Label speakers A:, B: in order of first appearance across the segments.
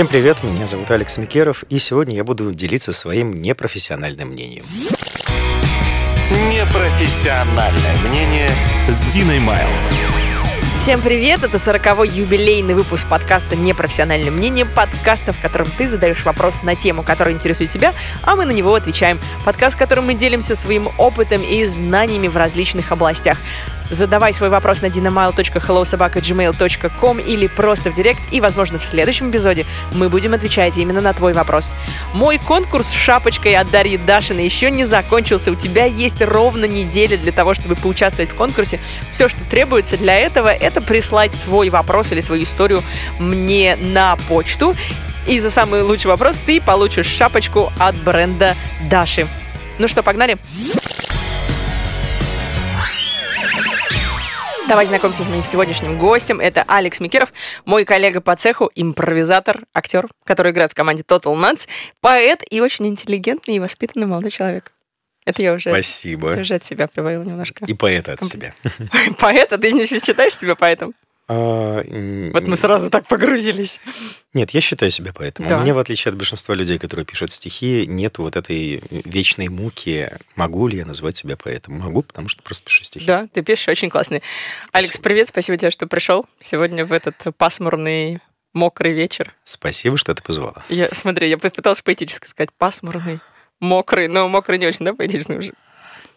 A: Всем привет, меня зовут Алекс Микеров, и сегодня я буду делиться своим непрофессиональным мнением.
B: Непрофессиональное мнение с Диной Майл.
C: Всем привет! Это 40-й юбилейный выпуск подкаста «Непрофессиональное мнение», подкаста, в котором ты задаешь вопрос на тему, которая интересует тебя, а мы на него отвечаем. Подкаст, в котором мы делимся своим опытом и знаниями в различных областях. Задавай свой вопрос на dinamail.hellosobaka.gmail.com или просто в директ, и, возможно, в следующем эпизоде мы будем отвечать именно на твой вопрос. Мой конкурс с шапочкой от Дарьи Дашиной еще не закончился. У тебя есть ровно неделя для того, чтобы поучаствовать в конкурсе. Все, что требуется для этого, это прислать свой вопрос или свою историю мне на почту. И за самый лучший вопрос ты получишь шапочку от бренда Даши. Ну что, погнали? Давай знакомиться с моим сегодняшним гостем. Это Алекс Микеров, мой коллега по цеху, импровизатор, актер, который играет в команде Total Nuts, поэт и очень интеллигентный и воспитанный молодой человек. Это я уже,
A: Спасибо.
C: уже от себя прибавила немножко.
A: И поэта от себя.
C: Поэт, а ты не считаешь себя поэтом?
A: А,
C: Вот мы сразу так погрузились.
A: Нет, я считаю себя поэтом.
C: Да.
A: У меня, в отличие от большинства людей, которые пишут стихи, нет вот этой вечной муки. Могу ли я назвать себя поэтом? Могу, потому что просто пишу стихи.
C: Да, ты пишешь очень классный. Алекс,
A: Спасибо.
C: привет, спасибо тебе, что пришел сегодня в этот пасмурный, мокрый вечер.
A: Спасибо, что ты позвала.
C: Я, смотри, я попыталась поэтически сказать пасмурный, мокрый, но мокрый не очень, да, поэтично уже?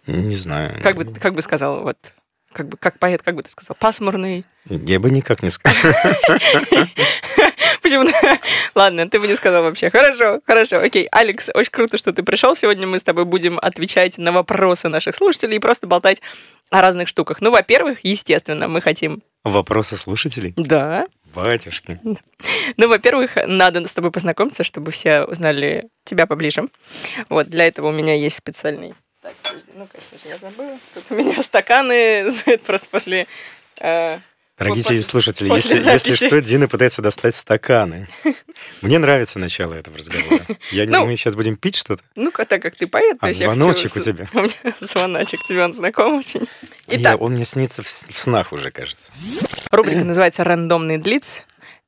A: Не знаю.
C: Как бы, как бы сказал, вот, как бы, как поэт, как бы ты сказал, пасмурный.
A: Я бы никак не сказал.
C: Почему? Ладно, ты бы не сказал вообще. Хорошо, хорошо, окей. Алекс, очень круто, что ты пришел. Сегодня мы с тобой будем отвечать на вопросы наших слушателей и просто болтать о разных штуках. Ну, во-первых, естественно, мы хотим...
A: Вопросы слушателей?
C: Да.
A: Батюшки.
C: Ну, во-первых, надо с тобой познакомиться, чтобы все узнали тебя поближе. Вот, для этого у меня есть специальный... Так, подожди, ну, конечно же, я забыла. Тут у меня стаканы просто после... э,
A: Дорогие
C: после-
A: слушатели,
C: после
A: если, если что, Дина пытается достать стаканы. Мне нравится начало этого разговора. Я,
C: Ну,
A: мы сейчас будем пить что-то?
C: Ну-ка, так как ты поэт,
A: А,
C: я хочу
A: звоночек
C: с-
A: у тебя.
C: У меня звоночек, тебе он знаком очень.
A: Я-
C: Итак,
A: он мне снится в, в снах уже, кажется.
C: рубрика называется «Рандомный длиц»,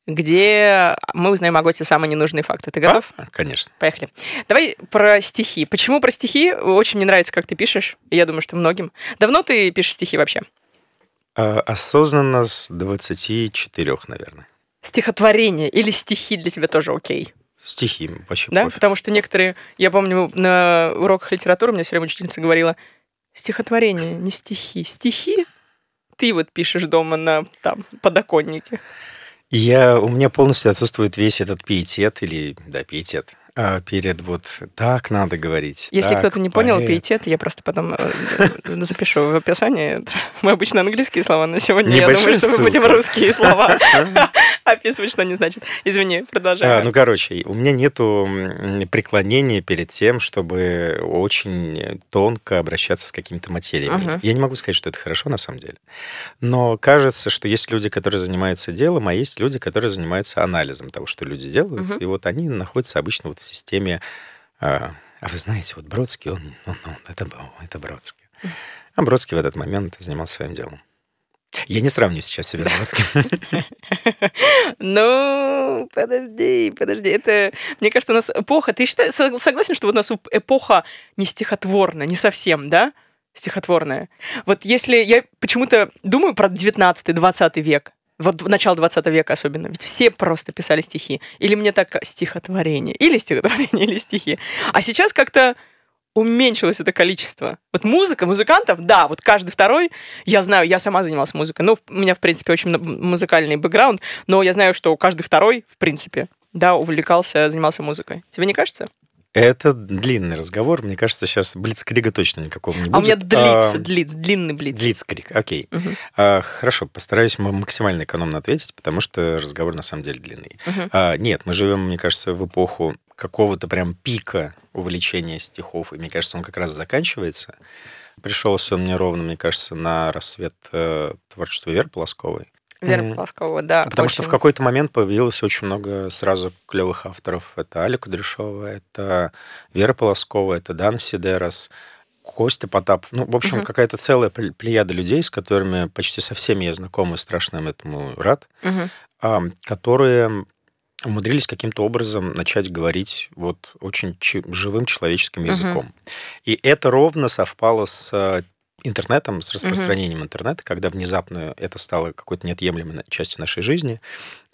C: где мы узнаем о гости самые ненужные факты. Ты готов?
A: А, конечно.
C: Поехали. Давай про стихи. Почему про стихи? Очень мне нравится, как ты пишешь. Я думаю, что многим. Давно ты пишешь стихи вообще?
A: А, осознанно с 24, наверное.
C: Стихотворение или стихи для тебя тоже окей?
A: Стихи вообще
C: Да?
A: пофиг.
C: Потому что некоторые... Я помню, на уроках литературы мне все время учительница говорила, стихотворение, не стихи. Стихи ты вот пишешь дома на там, подоконнике.
A: Я, у меня полностью отсутствует весь этот пиетет, или, да, пиетет, перед вот так надо говорить.
C: Если кто-то не понял,
A: поэт.
C: пиетет, я просто потом э, запишу в описании. Мы обычно английские слова, но сегодня я
A: Небольшая
C: думаю, что мы будем русские слова описывать, что они значат. Извини, продолжай.
A: А, ну, короче, у меня нету преклонения перед тем, чтобы очень тонко обращаться с какими-то материями.
C: Мгм.
A: Я не могу сказать, что это хорошо на самом деле. Но кажется, что есть люди, которые занимаются делом, а есть люди, которые занимаются анализом того, что люди делают.
C: Мгм.
A: И вот они находятся обычно вот в системе... А, а вы знаете, вот Бродский, он, он- он- это, это Бродский. А Бродский в этот момент занимался своим делом. Я не сравниваю сейчас себя с Бродским.
C: Ну, подожди, подожди. Это, мне кажется, у нас эпоха... Ты согласен, что у нас эпоха не стихотворная, не совсем, да? Стихотворная. Вот если я почему-то думаю про 19-20 век, вот начало 20 века особенно, ведь все просто писали стихи. Или мне так стихотворение, или стихотворение, или стихи. А сейчас как-то уменьшилось это количество. Вот музыка, музыкантов, да, вот каждый второй, я знаю, я сама занималась музыкой, ну, у меня, в принципе, очень музыкальный бэкграунд, но я знаю, что каждый второй, в принципе, да, увлекался, занимался музыкой. Тебе не кажется?
A: Это длинный разговор. Мне кажется, сейчас блицкрига точно никакого не будет.
C: А у меня длится,
A: А,
C: длиц, длинный блиц.
A: Блицкриг, окей.
C: Мгм.
A: А, хорошо, постараюсь максимально экономно ответить, потому что разговор на самом деле длинный.
C: Мгм.
A: А, нет, мы живем, мне кажется, в эпоху какого-то прям пика увлечения стихов, и мне кажется, он как раз заканчивается. Пришелся он мне ровно, мне кажется, на рассвет э, творчества Веры Полосковой.
C: Вера
A: Мгм.
C: Полоскова, да.
A: Потому что в
C: очень.
A: какой-то момент появилось очень много сразу клевых авторов. Это Аля Кудряшова, это Вера Полоскова, это Дан Сидерас, Костя Потапов. Ну, в общем,
C: Мгм.
A: какая-то целая пле- плеяда людей, с которыми почти со всеми я знаком и страшно им этому рад, а, которые умудрились каким-то образом начать говорить вот очень живым человеческим языком. И это ровно совпало с э, интернетом, с распространением интернета, когда внезапно это стало какой-то неотъемлемой частью нашей жизни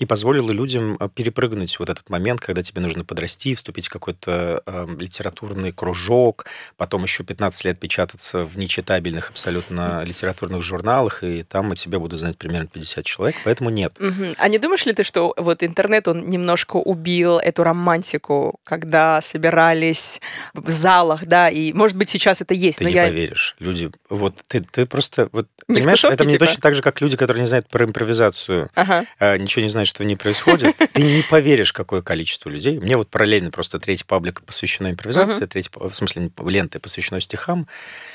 A: и позволило людям э, перепрыгнуть вот этот момент, когда тебе нужно подрасти, вступить в какой-то э, литературный кружок, потом еще 15 лет печататься в нечитабельных абсолютно литературных журналах, и там о тебе будут знать примерно 50 человек, поэтому нет.
C: Мгм. А не думаешь ли ты, что вот интернет, он немножко убил эту романтику, когда собирались в залах, да, и, может быть, сейчас это есть,
A: Ты
C: но
A: не
C: я...
A: поверишь. Люди, вот ты, ты просто, вот,
C: Не
A: понимаешь, это мне
C: типа?
A: точно так же, как люди, которые не знают про импровизацию,
C: Ага.
A: а, ничего не знают, что в ней происходит. Ты не поверишь, какое количество людей. Мне вот параллельно просто третий паблик посвящено импровизации, третий, па- в смысле, ленты посвящено стихам.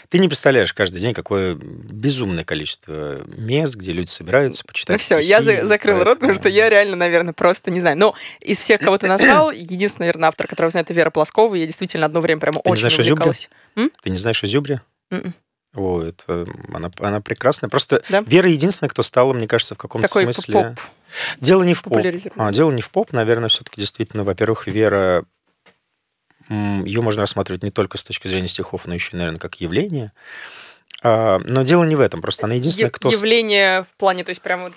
A: Ты не представляешь каждый день, какое безумное количество мест, где люди собираются почитать
C: Ну все, я закрыла рот, потому что я реально, наверное, просто не знаю. Но из всех, кого ты назвал, единственный, наверное, автор, которого знаю, это Вера Плоскова. Я действительно одно время прямо
A: не
C: очень увлекалась.
A: Ты не знаешь о Зюбре?
C: Мгм.
A: О, это, она, она прекрасная. Просто
C: Да?
A: Вера единственная, кто стала, мне кажется, в каком-то
C: Такой
A: смысле...
C: поп.
A: Дело не в поп. А, дело не в поп, наверное, все-таки действительно, во-первых, Вера, ее можно рассматривать не только с точки зрения стихов, но еще, наверное, как явление. А, но дело не в этом, просто она единственная, кто...
C: Явление в плане, то есть прям вот...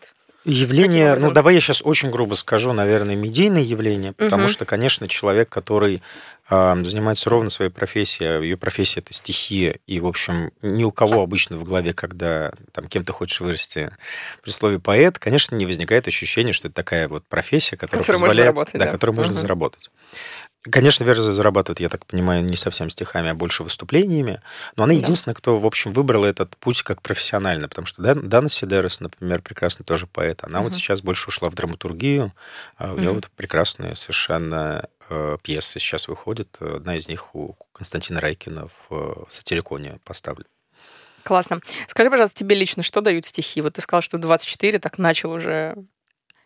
A: Явление, ну давай я сейчас очень грубо скажу, наверное, медийное явление, потому
C: Мгм.
A: что, конечно, человек, который занимается ровно своей профессией, а ее профессия это стихи, и, в общем, ни у кого обычно в голове, когда там кем ты хочешь вырасти, при слове поэт, конечно, не возникает ощущение, что это такая вот профессия, которая
C: Которую можно
A: позволяет,
C: заработать,
A: да,
C: да.
A: которую можно
C: Мгм.
A: заработать. Конечно, Вера зарабатывает, я так понимаю, не совсем стихами, а больше выступлениями. Но она
C: Да.
A: единственная, кто, в общем, выбрала этот путь как профессионально. Потому что Дан- Дана Сидерес, например, прекрасный тоже поэт. Она вот
C: Мгм.
A: сейчас больше ушла в драматургию. А У нее
C: Мгм.
A: вот прекрасные совершенно пьесы сейчас выходят. Одна из них у Константина Райкина в э, Сатириконе поставлена.
C: Классно. Скажи, пожалуйста, тебе лично что дают стихи? Вот ты сказал, что в 24 так начал уже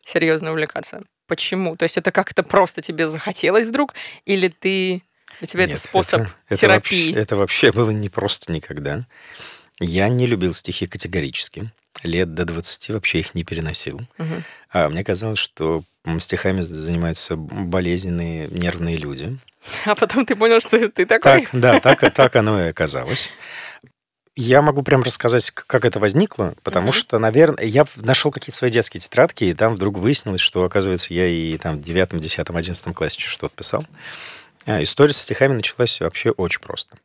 C: серьезно увлекаться. Почему? То есть это как-то просто тебе захотелось вдруг? Или ты... Для тебя это
A: Нет,
C: способ
A: это, это
C: терапии?
A: вообще, это вообще было не просто никогда. Я не любил стихи категорически. Лет до 20 вообще их не переносил.
C: Мгм.
A: А мне казалось, что стихами занимаются болезненные нервные люди.
C: А потом ты понял, что ты такой?
A: Так, да, так, так оно и оказалось. Я могу прям рассказать, как это возникло, потому
C: Мгм.
A: что, наверное, я нашел какие-то свои детские тетрадки, и там вдруг выяснилось, что, оказывается, я и там в девятом, десятом, одиннадцатом классе что-то писал. А, История со стихами началась вообще очень просто.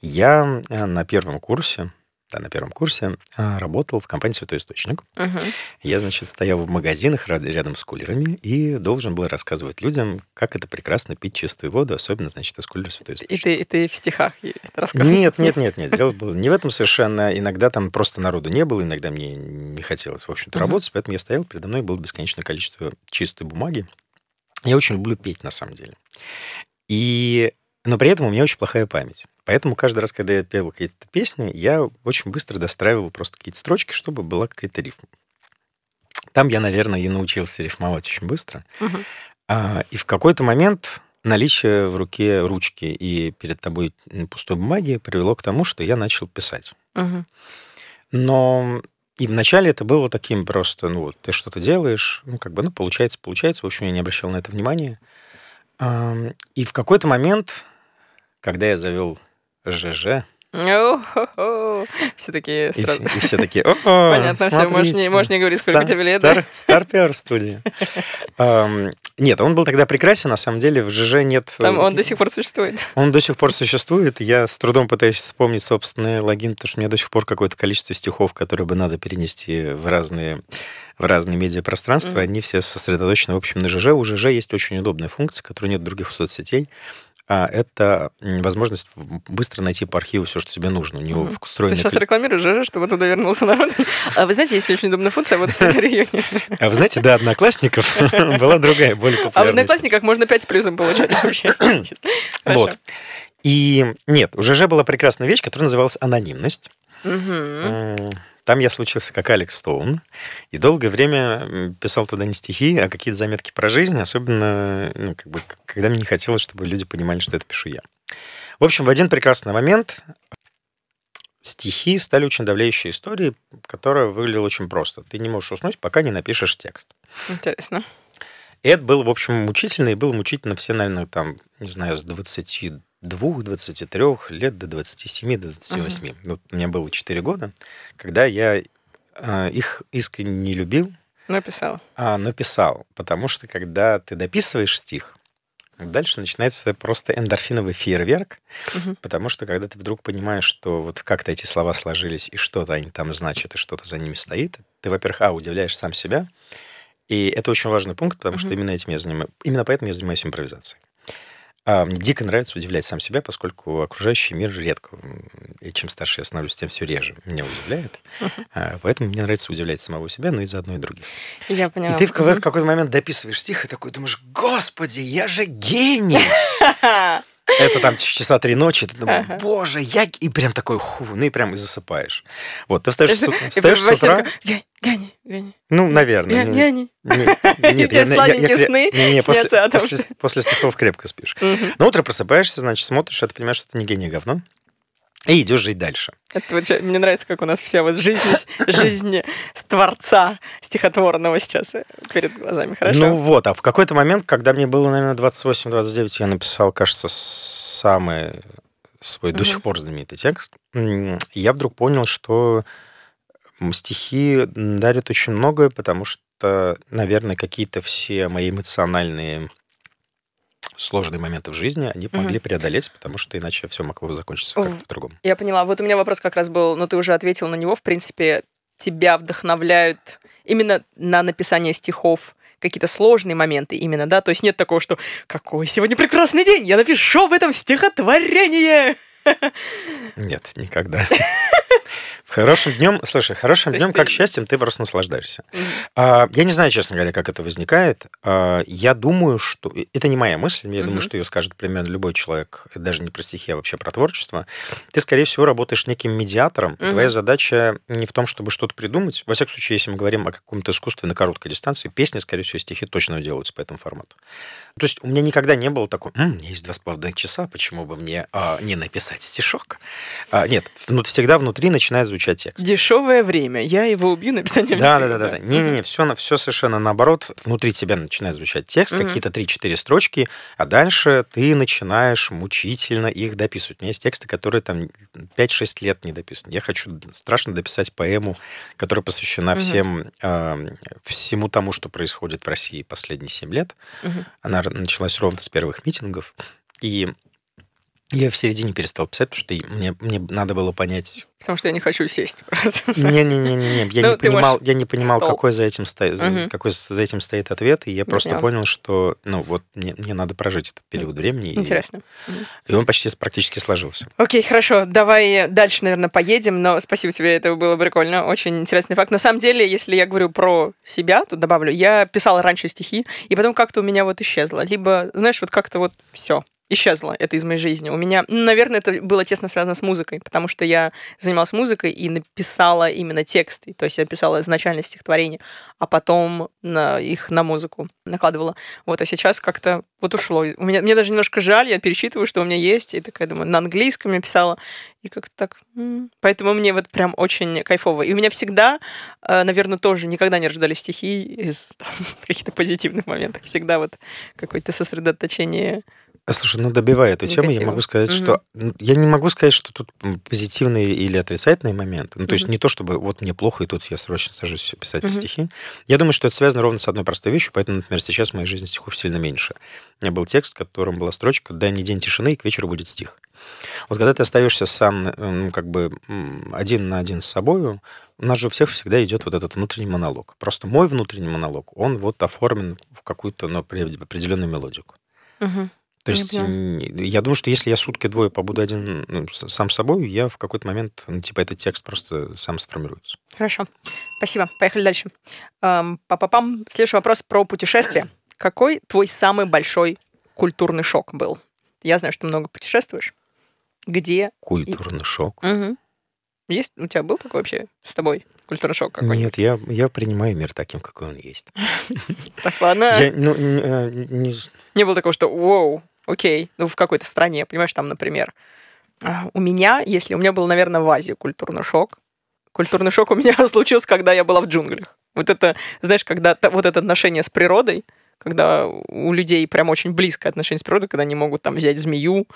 A: Я э, на первом курсе, да, на первом курсе а, работал в компании «Святой Источник».
C: Мгм.
A: Я, значит, стоял в магазинах рядом с кулерами и должен был рассказывать людям, как это прекрасно пить чистую воду, особенно, значит, из кулера «Святой
C: И
A: Источник».
C: ты, и ты в стихах рассказывал?
A: Нет, нет, нет, нет. Дело было не в этом совершенно. Иногда там просто народу не было, иногда мне не хотелось, в общем-то,
C: Мгм.
A: работать, поэтому я стоял, передо мной было бесконечное количество чистой бумаги. Я очень люблю петь, на самом деле. И... Но при этом у меня очень плохая память. Поэтому каждый раз, когда я пел какие-то песни, я очень быстро достраивал просто какие-то строчки, чтобы была какая-то рифма. Там я, наверное, и научился рифмовать очень быстро.
C: Мгм.
A: А, и в какой-то момент наличие в руке ручки и перед тобой пустой бумаги привело к тому, что я начал писать.
C: Мгм.
A: Но и вначале это было таким просто, ну вот, ты что-то делаешь, ну как бы, ну получается, получается. В общем, я не обращал на это внимания. И в какой-то момент, когда я завел ЖЖ.
C: Все такие сразу...
A: и все такие, «О,
C: Понятно, все, можешь не,
A: смотрите,
C: можешь не говорить, сколько
A: Стар-
C: тебе лет.
A: Стар, Старпер студия. Ам, Нет, он был тогда прекрасен, на самом деле в ЖЖ нет...
C: Там
A: э,
C: он до сих пор существует.
A: Он до сих пор существует. Я с трудом пытаюсь вспомнить собственный логин, потому что у меня до сих пор какое-то количество стихов, которые бы надо перенести в разные, в разные медиапространства.
C: Мгм.
A: Они все сосредоточены, в общем, на ЖЖ. У ЖЖ есть очень удобная функция, которой нет других соцсетей. А это возможность быстро найти по архиву все, что тебе нужно. У него
C: Мгм.
A: встроенный...
C: Ты сейчас рекламируешь ЖЖ, чтобы туда вернулся народ. А вы знаете, есть очень удобная функция вот в районе.
A: А вы знаете, до одноклассников была другая, более
C: А в
A: популярная.
C: Одноклассниках можно 5 плюсом получать вообще.
A: Вот. И нет, у ЖЖ была прекрасная вещь, которая называлась анонимность.
C: Мгм.
A: Там я случился как Алекс Стоун, и долгое время писал туда не стихи, а какие-то заметки про жизнь, особенно, ну, как бы, когда мне не хотелось, чтобы люди понимали, что это пишу я. В общем, в один прекрасный момент стихи стали очень давляющей историей, которая выглядела очень просто. Ты не можешь уснуть, пока не напишешь текст.
C: Интересно.
A: И это было, в общем, мучительно, и было мучительно все, наверное, там, не знаю, с 22, 23 лет до 27, до 28. Uh-huh. Вот у меня было 4 года, когда я э, их искренне не любил.
C: Написал.
A: А, написал. Потому что, когда ты дописываешь стих, Дальше начинается просто эндорфиновый фейерверк, угу. потому что когда ты вдруг понимаешь, что вот как-то эти слова сложились, и что-то они там значат, и что-то за ними стоит, ты, во-первых, а, удивляешь сам себя, и это очень важный пункт, потому угу. что именно этим я занимаюсь, именно поэтому я занимаюсь импровизацией. А, мне дико нравится удивлять сам себя, поскольку окружающий мир редко, и чем старше я становлюсь, тем все реже меня удивляет. А, поэтому мне нравится удивлять самого себя, но и заодно и других.
C: Я поняла.
A: И ты в какой-то момент дописываешь стих и такой думаешь, господи, я же гений! Это там часа три ночи, ты думаешь, ага. боже, я... И прям такой, ху, ну и прям и засыпаешь. Вот, ты встаешь, с, встаешь с утра...
C: Гани, Гани.
A: Ну, наверное.
C: Гани.
A: Нет,
C: я, сладенькие сны
A: не, после, после, после стихов крепко спишь. На утро просыпаешься, значит, смотришь, а ты понимаешь, что это не гений, а говно. И идешь жить дальше.
C: Это вот, мне нравится, как у нас вся вот жизнь, жизнь творца стихотворного сейчас перед глазами. Хорошо?
A: Ну вот, а в какой-то момент, когда мне было, наверное, 28-29, я написал, кажется, самый свой угу. до сих пор знаменитый текст. Я вдруг понял, что стихи дарят очень многое, потому что, наверное, какие-то все мои эмоциональные сложные моменты в жизни, они помогли угу. преодолеть, потому что иначе все могло бы закончиться как-то по-другому.
C: Я поняла. Вот у меня вопрос как раз был, но ты уже ответил на него. В принципе, тебя вдохновляют именно на написание стихов какие-то сложные моменты именно, да? То есть нет такого, что «Какой сегодня прекрасный день! Я напишу об этом стихотворение!»
A: Нет, никогда. Хорошим днем, слушай, хорошим днем, как счастьем, ты просто наслаждаешься. А, я не знаю, честно говоря, как это возникает. А, я думаю, что... Это не моя мысль, я думаю, что ее скажет примерно любой человек, даже не про стихи, а вообще про творчество. Ты, скорее всего, работаешь неким медиатором. Твоя задача не в том, чтобы что-то придумать. Во всяком случае, если мы говорим о каком-то искусстве на короткой дистанции, песни, скорее всего, стихи точно делаются по этому формату. То есть у меня никогда не было такого, М, у меня есть два с половиной часа, почему бы мне а, не написать стишок? А, нет, всегда внутри начинает звучать звучать текст.
C: Дешевое время. Я его убью написанием
A: да, да, да, да, да. Не-не-не, все, все совершенно наоборот. Внутри тебя начинает звучать текст, угу. какие-то 3-4 строчки, а дальше ты начинаешь мучительно их дописывать. У меня есть тексты, которые там 5-6 лет не дописаны. Я хочу страшно дописать поэму, которая посвящена угу. всем, э, всему тому, что происходит в России последние 7 лет. Угу. Она началась ровно с первых митингов. И я в середине перестал писать, потому что мне, мне надо было понять...
C: Потому что я не хочу сесть просто.
A: Не-не-не, я, ну, не понимал, я не понимал, какой за этим, стоит, какой за этим стоит ответ, и я просто понял, что ну вот мне, мне надо прожить этот период времени.
C: Интересно.
A: И, и он почти практически сложился.
C: Окей, хорошо, давай дальше, наверное, поедем, но спасибо тебе, это было прикольно, очень интересный факт. На самом деле, если я говорю про себя, то добавлю, я писала раньше стихи, и потом как-то у меня вот исчезло. Либо, знаешь, вот как-то вот все, исчезло это из моей жизни. У меня, ну, наверное, это было тесно связано с музыкой, потому что я занималась музыкой и написала именно тексты. То есть я писала изначально стихотворение, а потом на, их на музыку накладывала. Вот, а сейчас как-то вот ушло. У меня, мне даже немножко жаль, я перечитываю, что у меня есть, и такая думаю, на английском я писала, и как-то так... Поэтому мне вот прям очень кайфово. И у меня всегда, э, наверное, тоже никогда не рождались стихи из каких-то позитивных моментов. Всегда вот какое-то сосредоточение
A: Слушай, ну добивая эту тему, я могу сказать, угу. что я не могу сказать, что тут позитивные или отрицательные моменты. Ну, то угу. есть не то, чтобы вот мне плохо, и тут я срочно сажусь писать угу. стихи. Я думаю, что это связано ровно с одной простой вещью, поэтому, например, сейчас в моей жизни стихов сильно меньше. У меня был текст, в котором была строчка «Дай мне день тишины, и к вечеру будет стих». Вот когда ты остаешься сам, ну, как бы один на один с собой, у нас же у всех всегда идет вот этот внутренний монолог. Просто мой внутренний монолог, он вот оформлен в какую-то ну, определенную мелодику. Угу. То есть я, я думаю, что если я сутки двое побуду один ну, сам собой, я в какой-то момент, ну, типа, этот текст просто сам сформируется.
C: Хорошо. Спасибо. Поехали дальше. Эм, пам Следующий вопрос про путешествия. Какой твой самый большой культурный шок был? Я знаю, что много путешествуешь. Где?
A: Культурный шок?
C: Угу. Есть? У тебя был такой вообще с тобой культурный шок какой-то?
A: Нет, я, я принимаю мир таким, какой он есть.
C: Так, ладно.
A: Ну, э, не...
C: не было такого, что «Воу, окей, ну в какой-то стране, понимаешь, там, например. А, у меня, если у меня был, наверное, в Азии культурный шок. Культурный шок у меня случился, когда я была в джунглях. Вот это, знаешь, когда вот это отношение с природой, когда у людей прям очень близкое отношение с природой, когда они могут там взять змею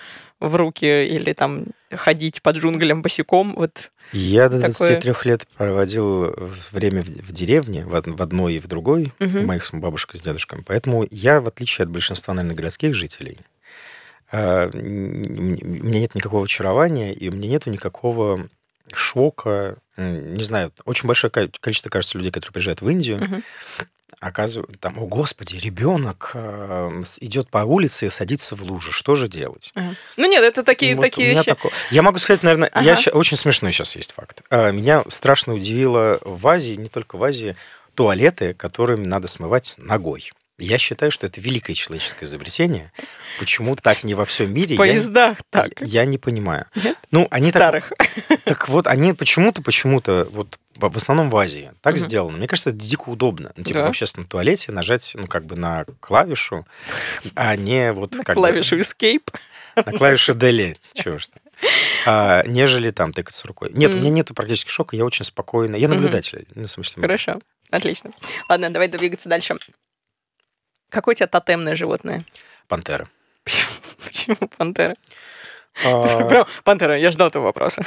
C: в руки или там ходить по джунглям босиком. Вот
A: Я до
C: Такое-
A: 23 лет проводил время в, в деревне, в, в одной и в другой,
C: Мгм.
A: у моих с бабушкой с дедушкой. Поэтому я, в отличие от большинства, наверное, городских жителей, м, у меня нет никакого очарования, и у меня нет никакого шока. Не знаю, очень большое ко- количество, кажется, людей, которые приезжают в Индию, оказывают там, о господи, ребенок э, идет по улице и садится в лужу, что же делать?
C: Ага. Ну нет, это такие,
A: Вот
C: такие вещи.
A: тако- Я могу сказать, наверное, я
C: Ага.
A: ща- очень смешной сейчас есть факт. А, Меня страшно удивило в Азии, не только в Азии, туалеты, которыми надо смывать ногой. Я считаю, что это великое человеческое изобретение. Почему так не во всем мире?
C: В
A: я
C: поездах так.
A: Я, я не понимаю.
C: Нет?
A: Ну, они так,
C: Старых.
A: так вот, они почему-то, почему-то, вот в основном в Азии так
C: Мгм.
A: сделано. Мне кажется, это дико удобно. Ну, типа
C: Да.
A: в общественном туалете нажать, ну, как бы на клавишу, а не вот
C: На
A: как бы-
C: клавишу Escape.
A: на клавише Delete, чего ж ты. А, нежели там тыкаться рукой. Нет, у
C: Мгм.
A: меня нету практически шока, я очень спокойно. Я наблюдатель. Ну, в смысле,
C: Хорошо. Отлично. Ладно, давай двигаться дальше. Какое у тебя тотемное животное?
A: пантера.
C: Почему пантера?
A: А,
C: прям, пантера, я ждал этого вопроса.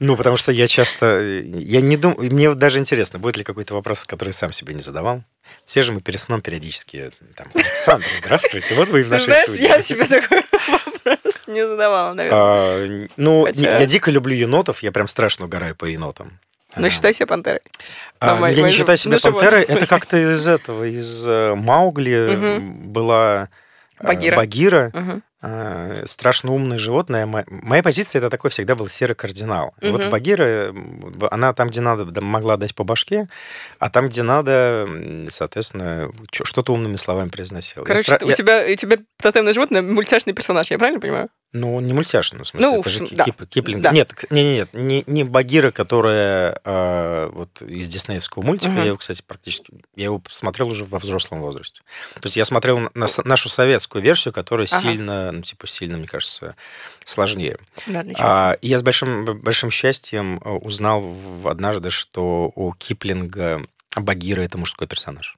A: Ну, потому что я часто... Я не думаю... Мне даже интересно, будет ли какой-то вопрос, который сам себе не задавал. Все же мы перед сном периодически... Там, Александр, здравствуйте, вот вы и в нашей
C: знаешь,
A: студии.
C: я себе такой вопрос не задавала, наверное.
A: А, ну,
C: Хотя-
A: я дико люблю енотов, я прям страшно угораю по енотам.
C: Ну, считай себя пантерой.
A: А,
C: Давай,
A: я не
C: возьмем.
A: считаю себя
C: Ну,
A: пантерой. Это как-то из этого, из э, Маугли
C: Мгм.
A: была э,
C: Багира.
A: Багира. Э, страшно умное животное. Мо- Моя позиция это такой всегда был серый кардинал. И Вот. Багира, она там, где надо, могла дать по башке, а там, где надо, соответственно, что-то умными словами произносила. Я
C: Короче,
A: стра-
C: у
A: я-
C: тебя, у тебя тотемное животное мультяшный персонаж, я правильно понимаю?
A: Ну, не мультяшный, в смысле,
C: Ну,
A: это же
C: да.
A: Кип- Киплинг.
C: Да.
A: Нет, к- не, не, нет, не, не Багира, которая э, вот из диснеевского мультика.
C: Мгм.
A: Я его, кстати, практически, я его смотрел уже во взрослом возрасте. То есть я смотрел на с- нашу советскую версию, которая
C: Ага.
A: сильно, ну, типа, сильно, мне кажется, сложнее.
C: Да.
A: А, и я с большим, большим счастьем э, узнал однажды, что у Киплинга Багира это мужской персонаж.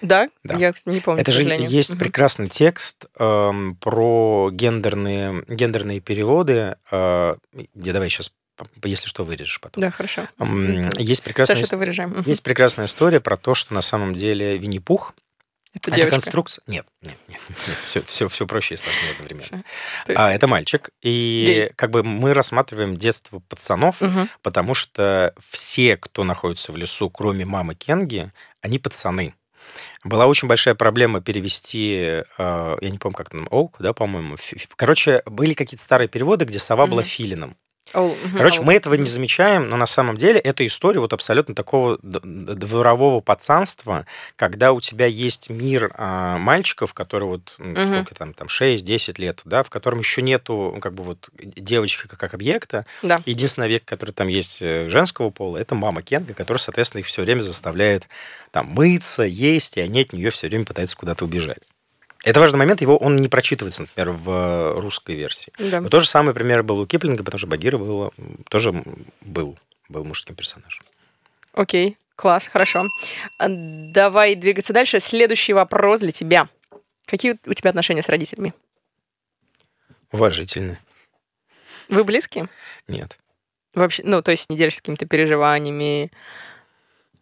C: Да?
A: да.
C: Я не помню,
A: Это же есть
C: Мгм.
A: прекрасный текст эм, про гендерные, гендерные переводы. э, я давай сейчас, если что, вырежешь потом.
C: Да, хорошо. Это-
A: Есть прекрасная,
C: Саша, это вырежаем.
A: Есть прекрасная история про то, что на самом деле Винни-Пух
C: Это
A: это
C: девочка.
A: конструкция. Нет, нет, нет, все, все, все проще и сложнее одновременно.
C: Ты-
A: А, это мальчик. И
C: Гей.
A: как бы мы рассматриваем детство пацанов,
C: Мгм.
A: потому что все, кто находится в лесу, кроме мамы Кенги, они пацаны. Была очень большая проблема перевести, э, я не помню, как там, Оук, да, по-моему. Короче, были какие-то старые переводы, где сова была
C: Мгм.
A: филином. Короче, мы этого не замечаем, но на самом деле это история вот абсолютно такого дворового пацанства, когда у тебя есть мир а, мальчиков, которые вот,
C: Мгм.
A: сколько там, там 6-10 лет, да, в котором еще нету, как бы вот девочки как, объекта.
C: Да.
A: Единственный объект, который там есть э, женского пола, это мама Кенга, которая, соответственно, их все время заставляет там мыться, есть, и они от нее все время пытаются куда-то убежать. Это важный момент, его он не прочитывается, например, в э, русской версии.
C: Да.
A: Но то же самое пример был у Киплинга, потому что Багира было, тоже был, был мужским персонажем.
C: Окей, класс, хорошо. А, Давай двигаться дальше. Следующий вопрос для тебя. Какие у тебя отношения с родителями?
A: Уважительный.
C: Вы близкие?
A: Нет.
C: Вообще, ну, то есть не делишься какими-то переживаниями?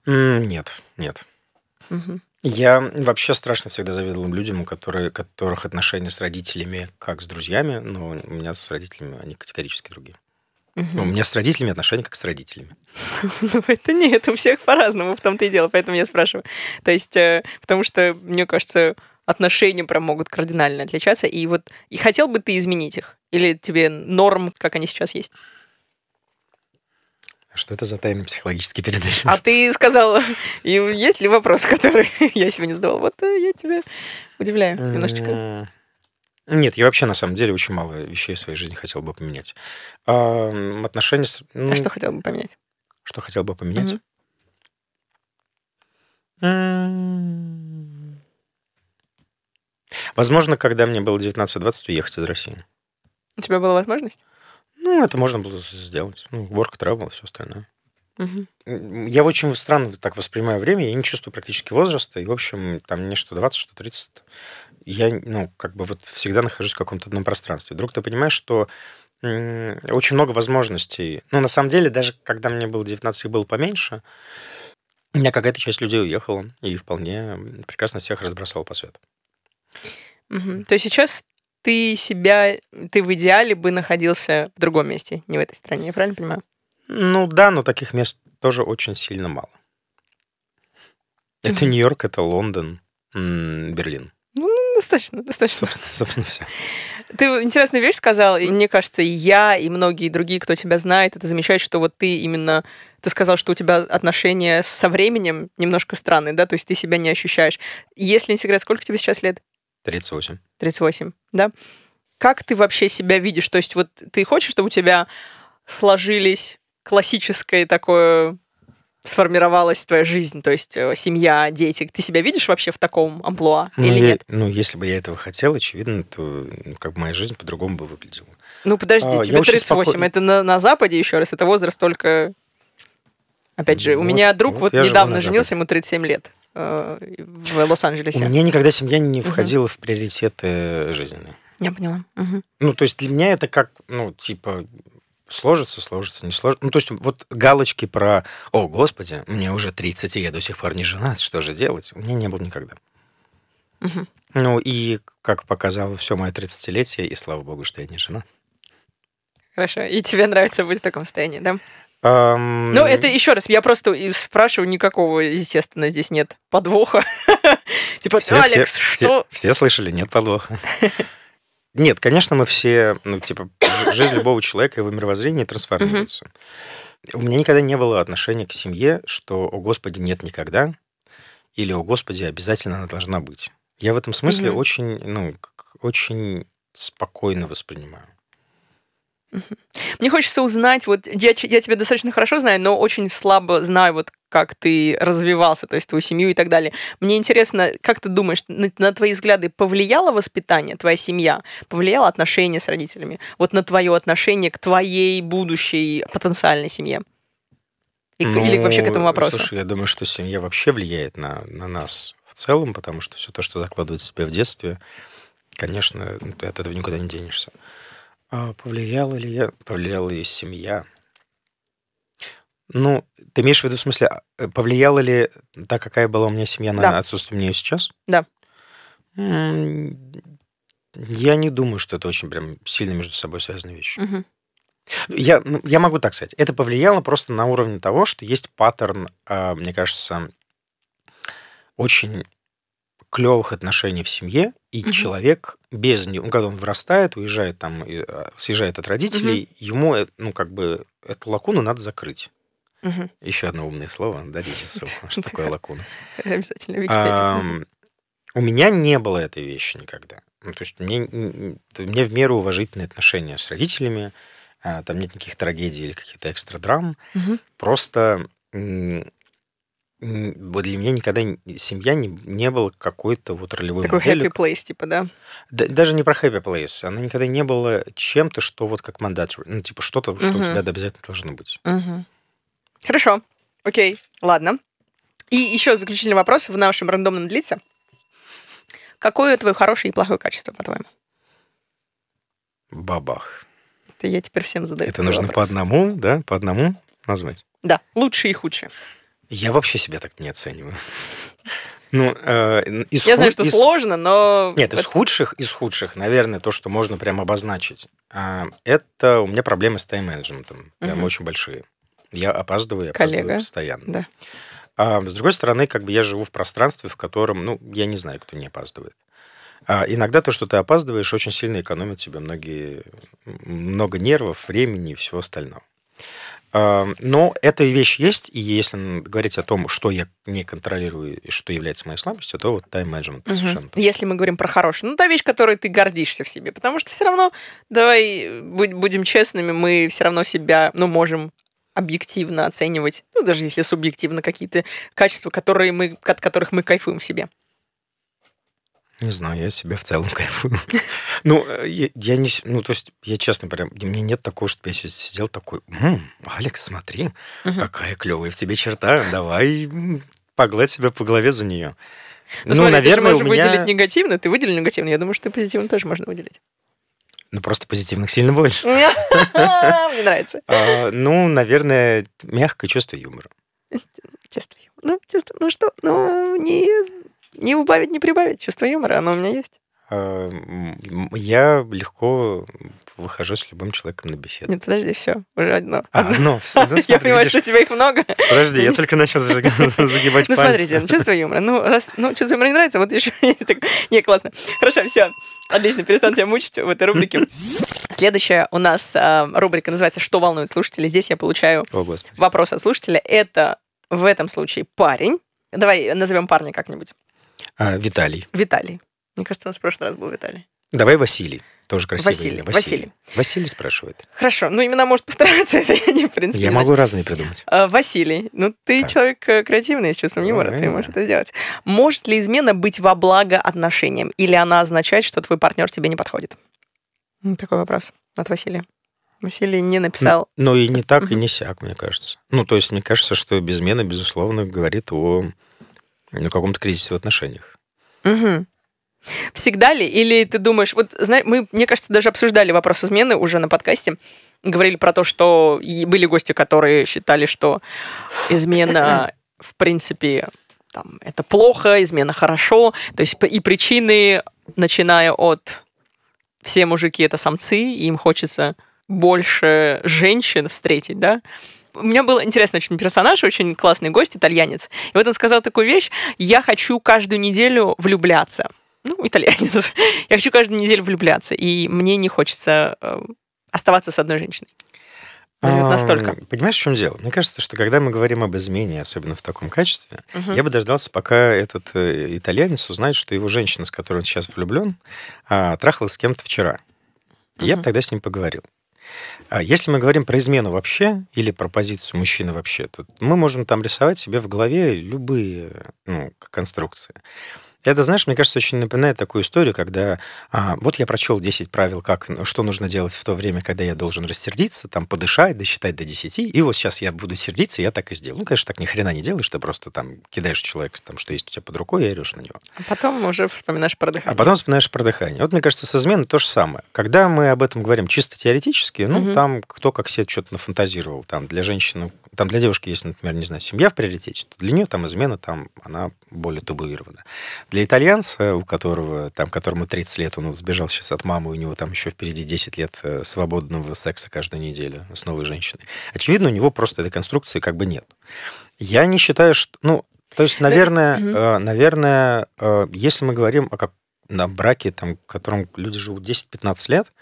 A: Нет, нет.
C: Мгм.
A: Я вообще страшно всегда завидовал людям, у которые, которых отношения с родителями как с друзьями, но у меня с родителями они категорически другие. Ну, у меня с родителями отношения как с родителями.
C: Ну, это нет, у всех по-разному, в том-то и дело, поэтому я спрашиваю. То есть, э, потому что, мне кажется, отношения прям могут кардинально отличаться, и вот, и хотел бы ты изменить их? Или тебе норм, как они сейчас есть?
A: Что это за тайный психологический передача?
C: А ты сказал, есть ли вопрос, который я себе не задавал? Вот э, я тебя удивляю немножечко.
A: М, Нет, я вообще на самом деле очень мало вещей в своей жизни хотел бы поменять. А, отношения с... ну,
C: А что хотел бы поменять?
A: Что хотел бы поменять? М. Возможно, когда мне было 19-20, уехать из России.
C: У тебя была возможность?
A: Ну, это можно было сделать. Ну, work travel, все остальное. М, Я очень странно так воспринимаю время, я не чувствую практически возраста, и, в общем, там мне что 20, что 30. Я, ну, как бы вот всегда нахожусь в каком-то одном пространстве. Вдруг ты понимаешь, что очень много возможностей. Ну, на самом деле, даже когда мне было 19 и было поменьше, у меня какая-то часть людей уехала, и вполне прекрасно всех разбросал по свету.
C: Мгм. То есть сейчас ты себя, ты в идеале бы находился в другом месте, не в этой стране, я правильно понимаю?
A: Ну да, но таких мест тоже очень сильно мало. Это. Нью-Йорк, это Лондон, Берлин.
C: Ну, достаточно, достаточно.
A: Собственно, собственно все.
C: Ты интересную вещь сказал, и мне кажется, и я, и многие другие, кто тебя знает, это замечает, что вот ты именно, ты сказал, что у тебя отношения со временем немножко странные, да, то есть ты себя не ощущаешь. Если не секрет, сколько тебе сейчас лет?
A: 38.
C: 38, да? Как ты вообще себя видишь? То есть вот ты хочешь, чтобы у тебя сложились классическое такое сформировалась твоя жизнь, то есть э, семья, дети. Ты себя видишь вообще в таком амплуа
A: Ну,
C: или
A: я-
C: нет?
A: ну, если бы я этого хотел, очевидно, то ну, как бы моя жизнь по-другому бы выглядела.
C: Ну, подожди,
A: А,
C: тебе
A: очень
C: 38,
A: спокойно.
C: это на, на Западе еще раз, это возраст только... Опять же, у
A: Вот,
C: меня друг
A: вот
C: вот
A: живу
C: недавно женился, ему 37 лет в Лос-Анджелесе.
A: У меня никогда семья не входила в приоритеты жизненные.
C: Я поняла. Мгм.
A: Ну, то есть для меня это как, ну, типа, сложится, сложится, не сложится. Ну, то есть вот галочки про «О, Господи, мне уже 30, и я до сих пор не женат, что же делать?» У меня не было никогда.
C: Мгм.
A: Ну, и как показало все мое 30-летие, и слава богу, что я не жена.
C: Хорошо. И тебе нравится быть в таком состоянии, да?
A: Ам,
C: Ну, это еще раз, я просто и спрашиваю, никакого, естественно, здесь нет подвоха. Типа, Алекс, что?
A: Все слышали, нет подвоха. Нет, конечно, мы все, ну, типа, жизнь любого человека, его мировоззрение трансформируется. У меня никогда не было отношения к семье, что «О, Господи, нет никогда», или «О, Господи, обязательно она должна быть». Я в этом смысле очень, ну, очень спокойно воспринимаю.
C: Мне хочется узнать, вот я, я тебя достаточно хорошо знаю, но очень слабо знаю, вот как ты развивался, то есть твою семью и так далее. Мне интересно, как ты думаешь, на, на твои взгляды повлияло воспитание, твоя семья, повлияло отношения с родителями, вот на твое отношение к твоей будущей потенциальной семье? И к- или вообще к этому
A: Ну,
C: вопросу?
A: Слушай, я думаю, что семья вообще влияет на, на нас в целом, потому что все то, что закладывает в себя в детстве, конечно, ну, ты от этого никуда не денешься. А повлияла ли я? Повлияла ли семья? Ну, ты имеешь в виду, в смысле, а, повлияла ли та, какая была у меня семья на
C: Да.
A: отсутствие меня сейчас?
C: Да.
A: М, Я не думаю, что это очень прям сильно между собой связанные вещи.
C: Мгм.
A: Я, ну, я могу так сказать. Это повлияло просто на уровне того, что есть паттерн, а, мне кажется, очень клевых отношений в семье, и
C: Мгм.
A: человек без него, когда он вырастает, уезжает там, а, съезжает от родителей, ему, э, ну, как бы, эту лакуну надо закрыть.
C: Мгм.
A: Еще одно умное слово, дадите ссылку, что такое лакуна.
C: Обязательно, Википедия.
A: У меня не было этой вещи никогда. Ну, то есть мне, меня в меру уважительные отношения с родителями, а, там нет никаких трагедий или каких-то экстра драм.
C: Мгм.
A: Просто вот для меня никогда семья не, не было какой-то вот ролевой
C: Такой
A: моделью.
C: happy place, типа, да?
A: Да- даже не про happy place. Она никогда не была чем-то, что вот как mandatory. Ну, типа что-то, что у тебя обязательно должно быть.
C: Мгм. Хорошо. Окей, ладно. И еще заключительный вопрос в нашем рандомном длится. Какое твое хорошее и плохое качество, по-твоему?
A: Бабах.
C: Это я теперь всем задаю.
A: Это нужно по
C: вопрос.
A: одному, да, по одному назвать.
C: Да, лучшее и худшее.
A: Я вообще себя так не оцениваю. Ну, э, из
C: Я знаю, что
A: из-
C: сложно, но...
A: Нет, из худших, из худших, наверное, то, что можно прям обозначить, а, это у меня проблемы с тайм-менеджментом. Прям
C: Мгм.
A: очень большие. Я опаздываю, я опаздываю
C: Коллега.
A: постоянно.
C: Да.
A: А с другой стороны, как бы я живу в пространстве, в котором, ну, я не знаю, кто не опаздывает. А иногда то, что ты опаздываешь, очень сильно экономит тебе многие, много нервов, времени и всего остального. А, Но эта вещь есть, и если говорить о том, что я не контролирую и что является моей слабостью, то вот тайм-менеджмент
C: Мгм.
A: совершенно точно.
C: Если мы говорим про хорошее. Ну, та вещь, которой ты гордишься в себе. Потому что все равно, давай будем честными, мы все равно себя, ну, можем объективно оценивать, ну, даже если субъективно какие-то качества, которые мы, от которых мы кайфуем в себе.
A: Не знаю, я себя в целом кайфую. Ну, я, я не... Ну, то есть, я честно, прям, меня нет такого, что я сидел такой, «М, Алекс, смотри, какая клевая в тебе черта, давай погладь себя по голове за нее.
C: Ну, смотри, ты же можешь выделить негативную, ты выделил негативную, я думаю, что позитивную тоже можно выделить.
A: Ну, просто позитивных сильно больше.
C: Мне нравится.
A: А, Ну, наверное, мягкое чувство юмора.
C: Чувство юмора. Ну, чувство, ну что, ну, не, не убавить, не прибавить. Чувство юмора, оно у меня есть.
A: А, Я легко выхожу с любым человеком на беседу.
C: Нет, подожди, все, уже одно.
A: А,
C: Одно.
A: ну, всё, ну,
C: Я понимаю,
A: видишь.
C: что у тебя их много.
A: Подожди, я только начал заг- загибать
C: Ну,
A: пальцы.
C: смотрите, ну, чувство юмора. Ну, раз, ну, чувство юмора не нравится, вот еще есть такое. Не, классно. Хорошо, все. Отлично, перестану тебя мучить в этой рубрике. Следующая у нас а, рубрика называется «Что волнует слушателей?». Здесь я получаю вопрос от слушателя. Это в этом случае парень. Давай назовем парня как-нибудь.
A: А, Виталий.
C: Виталий. Мне кажется, у нас в прошлый раз был Виталий.
A: Давай Василий. Тоже красивое
C: Василий,
A: имя.
C: Василий.
A: Василий спрашивает.
C: Хорошо, ну имена может повторяться, это я не, в принципе,
A: Я могу разные придумать.
C: А, Василий, ну ты
A: Так.
C: человек э, креативный, с чувством юмора,
A: Ну,
C: ты
A: да.
C: можешь это сделать. Может ли измена быть во благо отношениям? Или она означает, что твой партнер тебе не подходит? Ну, Такой вопрос от Василия. Василий не написал.
A: Ну и не так, и не сяк, мне кажется. Ну, то есть, мне кажется, что безмена, безусловно, говорит о ну, каком-то кризисе в отношениях.
C: Мгм. Всегда ли? Или ты думаешь... Вот, знаешь, мы, мне кажется, даже обсуждали вопрос измены уже на подкасте. Говорили про то, что были гости, которые считали, что измена, в принципе, там, это плохо, измена хорошо. То есть и причины, начиная от все мужики это самцы, и им хочется больше женщин встретить, да? У меня был интересный очень персонаж, очень классный гость, итальянец. И вот он сказал такую вещь, я хочу каждую неделю влюбляться. Ну, итальянец. Я хочу каждую неделю влюбляться, и мне не хочется э, оставаться с одной женщиной. Вот настолько.
A: Понимаешь, в чем дело? Мне кажется, что когда мы говорим об измене, особенно в таком качестве,
C: Мгм.
A: я бы дождался, пока этот э, итальянец узнает, что его женщина, с которой он сейчас влюблен, а, трахалась с кем-то вчера. И Я бы тогда с ним поговорил. А Если мы говорим про измену вообще или про позицию мужчины вообще, то мы можем там рисовать себе в голове любые ну, конструкции. Это, знаешь, мне кажется, очень напоминает такую историю, когда а, вот я прочел 10 правил, как, ну, что нужно делать в то время, когда я должен рассердиться, там, подышать, досчитать до 10, и вот сейчас я буду сердиться, я так и сделаю. Ну, конечно, так ни хрена не делаешь, ты просто там кидаешь человека, там, что есть у тебя под рукой, и орешь на него.
C: А потом уже вспоминаешь про дыхание.
A: А потом вспоминаешь про дыхание. Вот, мне кажется, с изменой то же самое. Когда мы об этом говорим чисто теоретически, ну,
C: Мгм.
A: там кто как себе что-то нафантазировал. Там для женщины, там для девушки есть, например, не знаю, семья в приоритете, то для нее там измена, там она более табуирована. Для итальянца, у которого, там, которому 30 лет, он сбежал сейчас от мамы, у него там еще впереди 10 лет э, свободного секса каждую неделю с новой женщиной. Очевидно, у него просто этой конструкции как бы нет. Я не считаю, что... Ну, то есть, наверное, э, наверное, э, если мы говорим о как на браке, там, в котором люди живут 10-15 лет,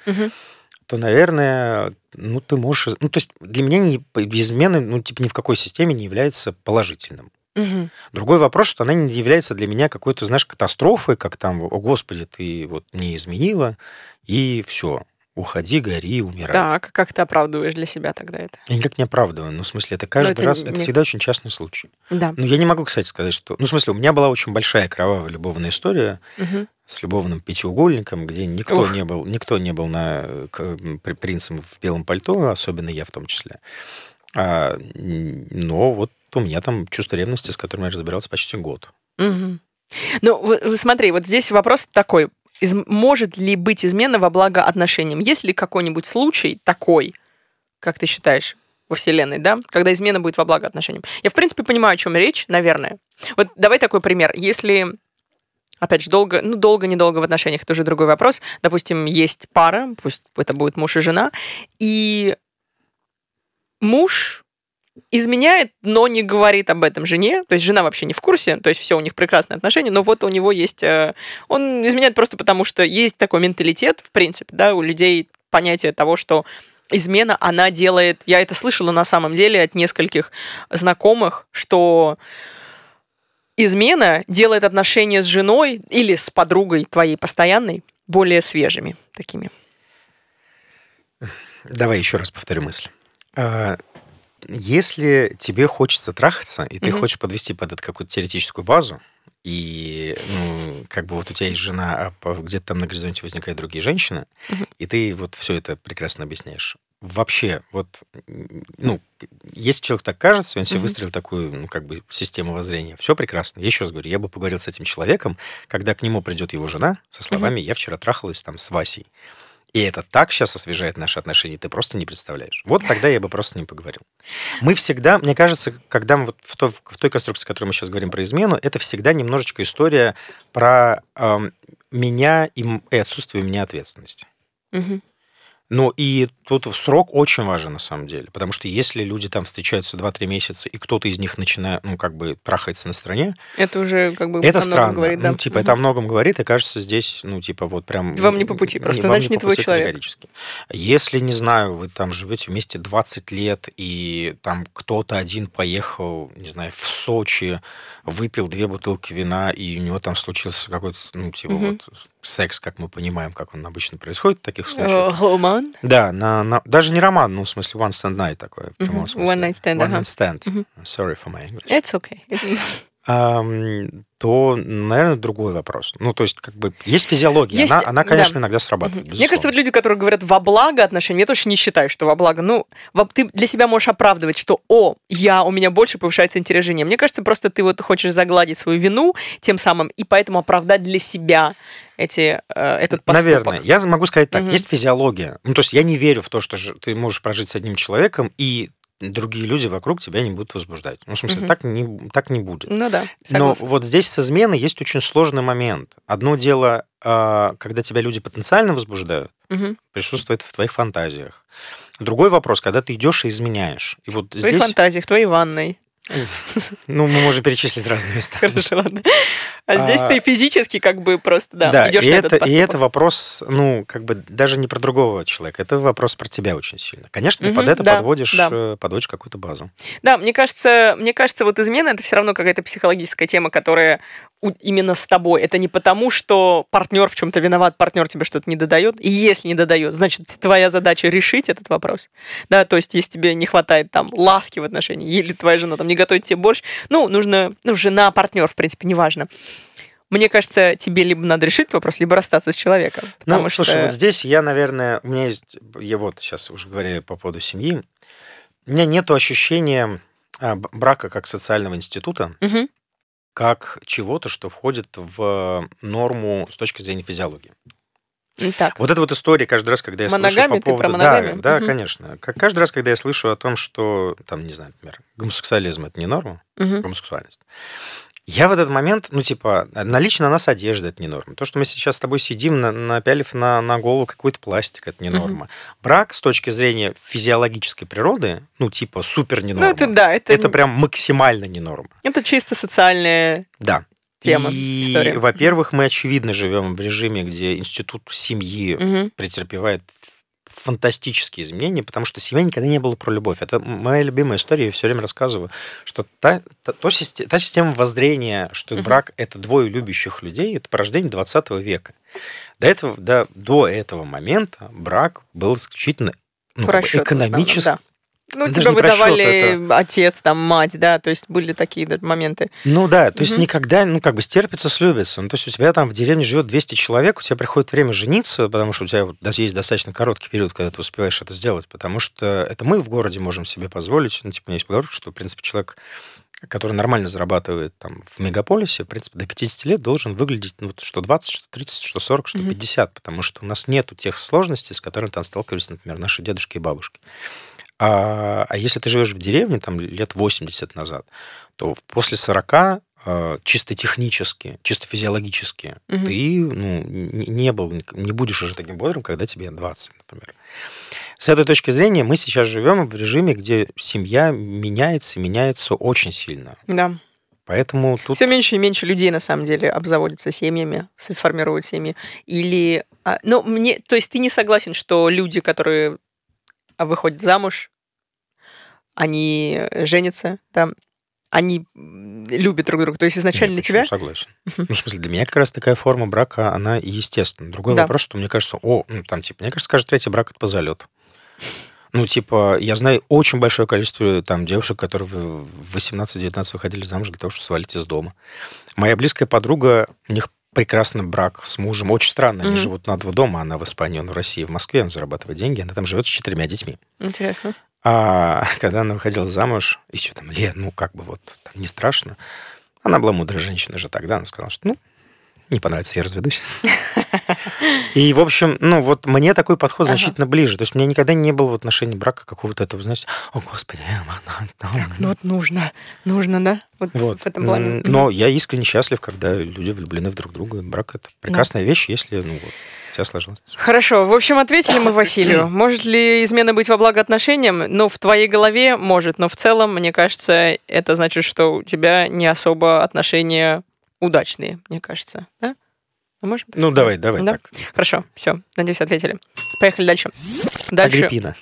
A: то, наверное, ну, ты можешь... Ну, то есть для меня не, измены, ну, типа, ни в какой системе не является положительным.
C: Мгм.
A: Другой вопрос, что она не является для меня какой-то, знаешь, катастрофой, как там, о, Господи, ты вот мне изменила, и все, уходи, гори, умирай.
C: Так, как ты оправдываешь для себя тогда это?
A: Я никак не оправдываю. Ну, в смысле, это каждый
C: это
A: раз,
C: не-
A: это всегда очень частный случай.
C: Да.
A: Ну, я не могу, кстати, сказать, что... Ну, в смысле, у меня была очень большая кровавая любовная история
C: Мгм.
A: с любовным пятиугольником, где никто
C: Ух.
A: не был, никто не был на принцем в белом пальто, особенно я в том числе. А, но вот у меня там чувство ревности, с которым я разбирался почти год.
C: Мгм. Ну, смотри, вот здесь вопрос такой. Из- может ли быть измена во благо отношениям? Есть ли какой-нибудь случай такой, как ты считаешь, во Вселенной, да, когда измена будет во благо отношениям? Я, в принципе, понимаю, о чем речь, наверное. Вот давай такой пример. Если, опять же, долго, ну, долго-недолго в отношениях, это уже другой вопрос. Допустим, есть пара, пусть это будет муж и жена, и муж изменяет, но не говорит об этом жене. То есть жена вообще не в курсе, то есть все у них прекрасные отношения, но вот у него есть... э, Он изменяет просто потому, что есть такой менталитет, в принципе, да, у людей понятие того, что измена, она делает... Я это слышала на самом деле от нескольких знакомых, что измена делает отношения с женой или с подругой твоей постоянной более свежими такими.
A: Давай еще раз повторю мысль. Если тебе хочется трахаться, и ты
C: Мгм.
A: хочешь подвести под это какую-то теоретическую базу, и, ну, как бы вот у тебя есть жена, а где-то там на горизонте возникают другие женщины,
C: Мгм.
A: и ты вот все это прекрасно объясняешь. Вообще, вот, ну, если человек так кажется, он себе
C: Мгм.
A: выстроил такую, ну, как бы, систему воззрения, все прекрасно. Я еще раз говорю, я бы поговорил с этим человеком, когда к нему придет его жена со словами «я вчера трахалась там с Васей». И это так сейчас освежает наши отношения, ты просто не представляешь. Вот тогда я бы просто с ним поговорил. Мы всегда, мне кажется, когда мы вот в, той- в той конструкции, о которой мы сейчас говорим про измену, это всегда немножечко история про эм, меня и, и отсутствие у меня ответственности.
C: Мгм.
A: Ну, и тут срок очень важен, на самом деле. Потому что если люди там встречаются 2-3 месяца, и кто-то из них начинает, ну, как бы трахается на стороне,
C: Это уже как бы
A: это странно.
C: говорит, да.
A: Ну, типа,
C: Мгм.
A: это о многом говорит, и кажется, здесь, ну, типа, вот прям...
C: Вам не по пути, просто,
A: вам
C: значит, не твой человек.
A: Если, не знаю, вы там живете вместе 20 лет, и там кто-то один поехал, не знаю, в Сочи, выпил две бутылки вина, и у него там случился какой-то, ну, типа,
C: Мгм.
A: вот секс, как мы понимаем, как он обычно происходит в таких случаях.
C: Э, Роман.
A: Да, на, на- даже не роман, ну, в смысле, one stand night такое. смысле.
C: One night stand,
A: One
C: ага.
A: night stand.
C: Мгм.
A: Sorry for my English.
C: It's okay.
A: То, наверное, другой вопрос. Ну, то есть, как бы, есть физиология.
C: Есть,
A: она, она, конечно,
C: да.
A: иногда срабатывает,
C: Мне кажется, вот
A: безусловно.
C: люди, которые говорят во благо отношений, я точно не считаю, что во благо. Ну, во- ты для себя можешь оправдывать, что, о, я, у меня больше повышается интерес жене. Мне кажется, просто ты вот хочешь загладить свою вину тем самым, и поэтому оправдать для себя эти, э, этот поступок.
A: Наверное. Я могу сказать так.
C: Мгм.
A: Есть физиология. Ну, то есть, я не верю в то, что ты можешь прожить с одним человеком, и другие люди вокруг тебя не будут возбуждать. Ну, в смысле,
C: Мгм.
A: так, не, так не будет.
C: Ну да,
A: Но
C: согласна.
A: вот здесь с изменой есть очень сложный момент. Одно дело, а, когда тебя люди потенциально возбуждают,
C: Мгм.
A: присутствует в твоих фантазиях. Другой вопрос, когда ты идешь и изменяешь. И вот
C: В твоих
A: здесь,
C: фантазиях, в твоей ванной.
A: Ну, мы можем перечислить разные места.
C: Хорошо, ладно. А здесь
A: А,
C: ты физически как бы просто, да,
A: Да,
C: идешь
A: и
C: на
A: это,
C: этот
A: и это вопрос, ну, как бы даже не про другого человека, это вопрос про тебя очень сильно. Конечно, ты под это
C: да,
A: подводишь,
C: да.
A: э, подводишь какую-то базу.
C: Да, мне кажется, мне кажется, вот измена это все равно какая-то психологическая тема, которая именно с тобой. Это не потому, что партнер в чем-то виноват, партнер тебе что-то не додает. И если не додает, значит, твоя задача решить этот вопрос. Да, то есть, если тебе не хватает там ласки в отношении, или твоя жена там не готовит тебе борщ, ну, нужно, ну, жена, партнер, в принципе, неважно. Мне кажется, тебе либо надо решить вопрос, либо расстаться с человеком.
A: Ну,
C: Потому
A: слушай,
C: что...
A: вот здесь я, наверное, у меня есть, я вот сейчас уже говорили по поводу семьи, у меня нету ощущения а, брака как социального института,
C: Мгм.
A: Как чего-то, что входит в норму с точки зрения физиологии.
C: Так.
A: Вот эта вот история каждый раз, когда я слышу по
C: Ты про
A: поводу... Да, да,
C: Мгм.
A: конечно. Как каждый раз, когда я слышу о том, что, там, не знаю, например, гомосексуализм — это не норма,
C: Мгм.
A: гомосексуальность, я в этот момент, ну, типа, наличие на нас одежды — это не норма. То, что мы сейчас с тобой сидим, на, напялив на, на голову какой-то пластик, это не норма. Брак с точки зрения физиологической природы, ну, типа, супер не
C: Ну,
A: норма.
C: это да, это,
A: Это прям максимально не норма.
C: это чисто социальная
A: Да.
C: тема,
A: И,
C: история.
A: во-первых, мы, очевидно, живем в режиме, где институт семьи
C: Мгм.
A: претерпевает фантастические изменения, потому что семья никогда не была про любовь. Это моя любимая история, я все время рассказываю, что та, та, то систе- та система воззрения, что брак – это двое любящих людей, это порождение 20 века. До этого, до, до этого момента брак был исключительно ну,
C: По расчету
A: экономически.
C: да. Ну,
A: Даже
C: тебя
A: не про счёт,
C: выдавали отец, там, мать, да, то есть были такие да, моменты.
A: Ну да, то есть
C: Мгм.
A: никогда, ну как бы стерпится, слюбится. Ну то есть у тебя там в деревне живет 200 человек, у тебя приходит время жениться, потому что у тебя вот есть достаточно короткий период, когда ты успеваешь это сделать, потому что это мы в городе можем себе позволить. Ну типа у меня есть поговорка, что в принципе человек который нормально зарабатывает там в мегаполисе, в принципе, до 50 лет должен выглядеть ну, что 20, что 30, что 40, что
C: Мгм.
A: 50, потому что у нас нету тех сложностей, с которыми там сталкивались, например, наши дедушки и бабушки. А, а если ты живешь в деревне там лет 80 назад, то после 40 э, чисто технически, чисто физиологически,
C: Мгм.
A: ты ну, не был, не будешь уже таким бодрым, когда тебе 20, например. С этой точки зрения мы сейчас живем в режиме, где семья меняется, меняется очень сильно.
C: Да.
A: Поэтому тут...
C: Все меньше и меньше людей, на самом деле, обзаводятся семьями, формируют семьи. Или... а, Ну, мне... То есть ты не согласен, что люди, которые а, выходят замуж, они женятся, да, они любят друг друга. То есть изначально
A: Нет,
C: тебя...
A: Согласен. Ну, в смысле, для меня как раз такая форма брака, она естественна. Другой
C: Да.
A: вопрос, что мне кажется, о, ну, там, типа, мне кажется, каждый третий брак – это по залету. Ну, типа, я знаю очень большое количество там девушек, которые в 18-19 выходили замуж для того, чтобы свалить из дома. Моя близкая подруга, у них прекрасный брак с мужем. Очень странно, они
C: Мгм.
A: живут на два дома. Она в Испании, он в России, в Москве, он зарабатывает деньги. Она там живет с четырьмя детьми.
C: Интересно.
A: А когда она выходила замуж, и что там, Лен, ну как бы вот, там, не страшно. Она была мудрая женщина уже тогда, она сказала, что ну, не понравится, я разведусь. И, в общем, ну вот мне такой подход значительно ближе. То есть у меня никогда не было в отношении брака какого-то этого, знаете, о, господи,
C: Ну вот нужно, нужно, да? Вот,
A: вот.
C: в этом плане.
A: Но я искренне счастлив, когда люди влюблены в друг друга. Брак это прекрасная вещь, если ну, вот, тебя сложилось.
C: Хорошо, в общем, ответили мы Василию. Может ли измена быть во благо отношениям? Ну, в твоей голове может, но в целом, мне кажется, это значит, что у тебя не особо отношения удачные, мне кажется, да? Мы можем
A: Ну,
C: сказать?
A: давай, давай
C: Да?
A: так.
C: Хорошо, все, надеюсь, ответили. Поехали дальше. Дальше.
A: Агриппина.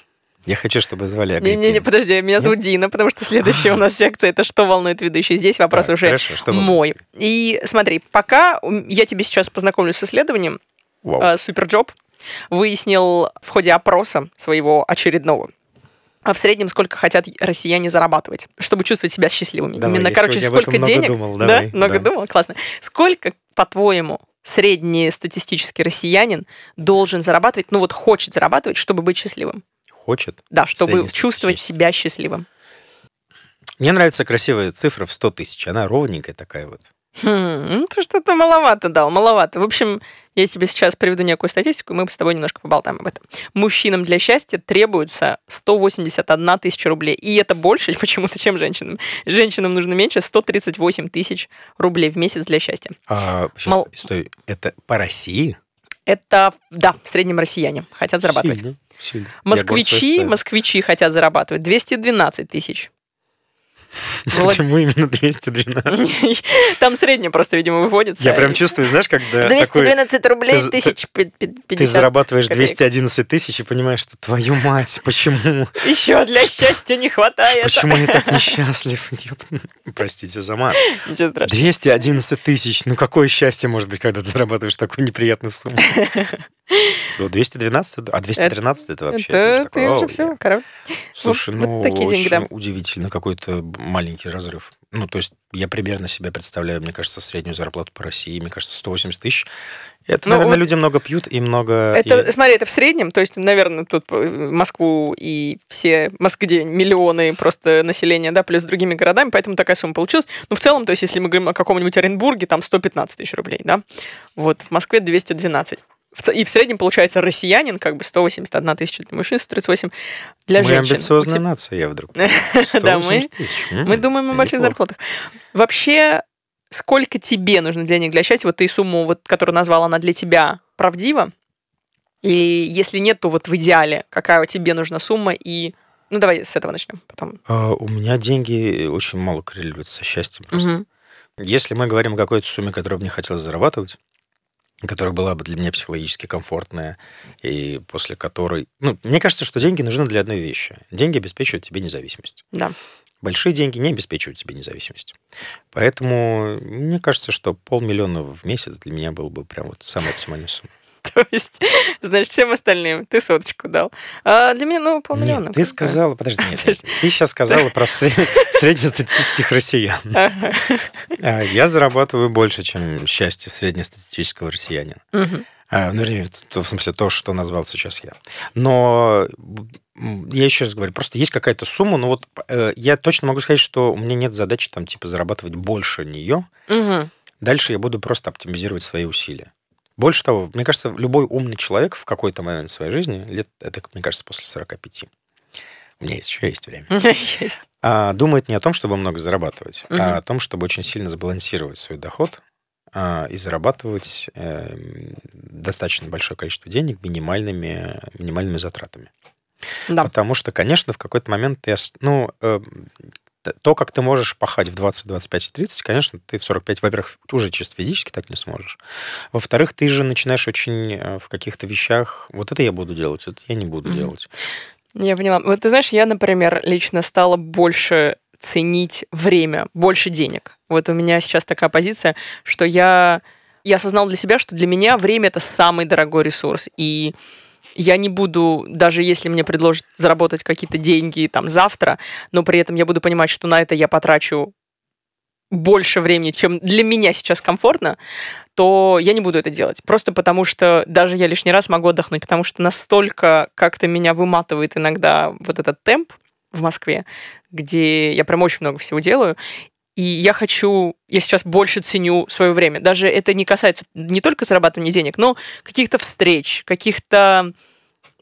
A: Я хочу, чтобы звали Агриппина.
C: Не-не-не, подожди, меня зовут Дина, потому что следующая у нас секция это что волнует ведущий. Здесь вопрос
A: Так,
C: уже
A: хорошо,
C: мой. И смотри, пока я тебе сейчас познакомлю с исследованием,
A: Вау.
C: а, SuperJob выяснил в ходе опроса своего очередного, а в среднем сколько хотят россияне зарабатывать, чтобы чувствовать себя счастливыми.
A: Давай,
C: Именно, короче, сколько
A: много
C: денег.
A: думал,
C: да,
A: давай,
C: много
A: да.
C: думал, классно. Сколько, по-твоему, среднестатистический россиянин должен зарабатывать, ну вот хочет зарабатывать, чтобы быть счастливым?
A: Хочет.
C: Да, чтобы чувствовать себя счастливым.
A: Мне нравится красивая цифра в 100 тысяч. Она ровненькая такая вот.
C: Хм, ну ты что-то маловато дал, маловато. В общем, я тебе сейчас приведу некую статистику, и мы с тобой немножко поболтаем об этом. Мужчинам для счастья требуется 181 тысяча рублей. И это больше почему-то, чем женщинам. Женщинам нужно меньше 138 тысяч рублей в месяц для счастья.
A: А, сейчас,
C: Мол-
A: стой, это по России?
C: Это, да, в среднем россияне хотят зарабатывать.
A: Сильно, сильно.
C: Москвичи, москвичи хотят зарабатывать 212 тысяч.
A: Почему именно 212?
C: Там среднее просто, видимо, выводится.
A: Я прям чувствую, знаешь, когда такой,
C: 212 рублей,
A: ты-
C: тысяч пи- пи- 50
A: ты зарабатываешь
C: копеек.
A: 211 тысяч и понимаешь, что твою мать, почему?
C: Еще для счастья не хватает.
A: Почему я так несчастлив? Простите за мат.
C: Ничего страшного.
A: 211 тысяч. Ну, какое счастье может быть, когда ты зарабатываешь такую неприятную сумму? Ну, 212, а 213 это вообще...
C: Это
A: уже
C: ты
A: такое,
C: уже
A: «Оу,
C: все,
A: я».
C: короче.
A: Слушай, ну,
C: вот такие деньги,
A: очень
C: да.
A: удивительно какой-то маленький разрыв. Ну, то есть я примерно себе представляю, мне кажется, среднюю зарплату по России, мне кажется, 180 тысяч. Это,
C: Ну,
A: наверное,
C: вот-
A: люди много пьют и много...
C: Это,
A: и-
C: смотри, это в среднем, то есть, наверное, тут э, Москву и все, Москве миллионы просто населения, да, плюс с другими городами, поэтому такая сумма получилась. Но в целом, то есть, если мы говорим о каком-нибудь Оренбурге, там 115 тысяч рублей, да, вот, в Москве 212. И в среднем, получается, россиянин как бы 181 тысяча для мужчин, 138 для
A: мы
C: женщин.
A: амбициозная
C: У тебя-
A: нация, я вдруг.
C: Да, мы-
A: 180 тысяч. М,
C: Мы думаем о больших зарплатах. Вообще, сколько тебе нужно денег для счастья? Вот ты сумму, вот, которую назвала, она для тебя правдива? И если нет, то вот в идеале, какая тебе нужна сумма? И, ну, давай с этого начнем потом.
A: А, У меня деньги очень мало коррелируют со счастьем просто.
C: Мгм.
A: Если мы говорим о какой-то сумме, которую мне хотелось зарабатывать, которая была бы для меня психологически комфортная, и после которой... Ну, мне кажется, что деньги нужны для одной вещи. Деньги обеспечивают тебе независимость.
C: Да.
A: Большие деньги не обеспечивают тебе независимость. Поэтому мне кажется, что полмиллиона в месяц для меня был бы прям вот самая оптимальная сумма.
C: То есть, значит, всем остальным ты соточку дал. А для меня, ну, полмиллиона.
A: Нет, ты сказала... Подожди, нет, нет, ты сейчас сказала про сред- среднестатистических россиян.
C: Ага.
A: А, Я зарабатываю больше, чем счастье среднестатистического россиянина. А, Ну, вернее, в смысле, то, что назвал сейчас я. Но я еще раз говорю, просто есть какая-то сумма, но вот э, я точно могу сказать, что у меня нет задачи там типа зарабатывать больше нее.
C: Мгм.
A: Дальше я буду просто оптимизировать свои усилия. Больше того, мне кажется, любой умный человек в какой-то момент своей жизни, лет, это, мне кажется, после 45, у меня есть, еще есть время,
C: Есть.
A: а, думает не о том, чтобы много зарабатывать, а о том, чтобы очень сильно сбалансировать свой доход а, и зарабатывать эм, достаточно большое количество денег минимальными, минимальными затратами.
C: Да.
A: Потому что, конечно, в какой-то момент ос- Ну, э, т- то, как ты можешь пахать в 20, 25 и 30, конечно, ты в 45, во-первых, уже чисто физически так не сможешь. Во-вторых, ты же начинаешь очень э, в каких-то вещах... Вот это я буду делать, это я не буду
C: Мгм.
A: делать.
C: Я поняла. Вот ты знаешь, я, например, лично стала больше ценить время, больше денег. Вот у меня сейчас такая позиция, что я, я осознала для себя, что для меня время это самый дорогой ресурс. И я не буду, даже если мне предложат заработать какие-то деньги там завтра, но при этом я буду понимать, что на это я потрачу больше времени, чем для меня сейчас комфортно, то я не буду это делать. Просто потому что даже я лишний раз могу отдохнуть, потому что настолько как-то меня выматывает иногда вот этот темп в Москве, где я прям очень много всего делаю, и я хочу, я сейчас больше ценю свое время. Даже это не касается не только зарабатывания денег, но каких-то встреч, каких-то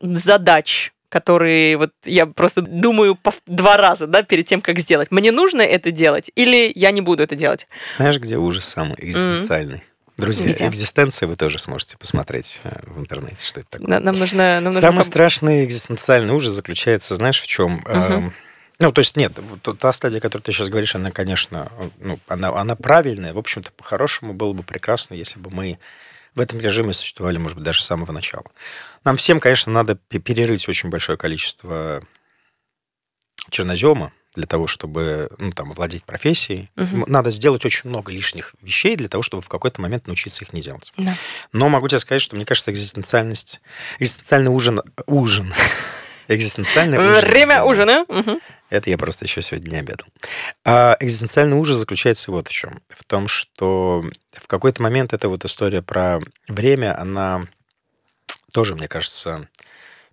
C: задач, которые вот я просто думаю два раза, да, перед тем, как сделать. Мне нужно это делать или я не буду это делать?
A: Знаешь, где ужас самый экзистенциальный? Mm-hmm. Друзья, Где? экзистенция вы тоже сможете посмотреть э, в интернете, что это такое.
C: Нам нужно... Нам нужно
A: Самый страшный экзистенциальный ужас заключается, знаешь, в чем? Угу. Ну, то есть нет, та стадия, которую ты сейчас говоришь, она, конечно, ну, она, она правильная. В общем-то, по-хорошему было бы прекрасно, если бы мы в этом режиме существовали, может быть, даже с самого начала. Нам всем, конечно, надо перерыть очень большое количество чернозема для того, чтобы ну, там, владеть профессией. Угу. Надо сделать очень много лишних вещей для того, чтобы в какой-то момент научиться их не делать. Да. Но могу тебе сказать, что мне кажется, экзистенциальность, экзистенциальный ужин, ужин Экзистенциальный
C: ужас. Время ужина. Угу.
A: Это я просто еще сегодня не обедал. А экзистенциальный ужас заключается вот в чем. В том, что в какой-то момент эта вот история про время, она тоже, мне кажется,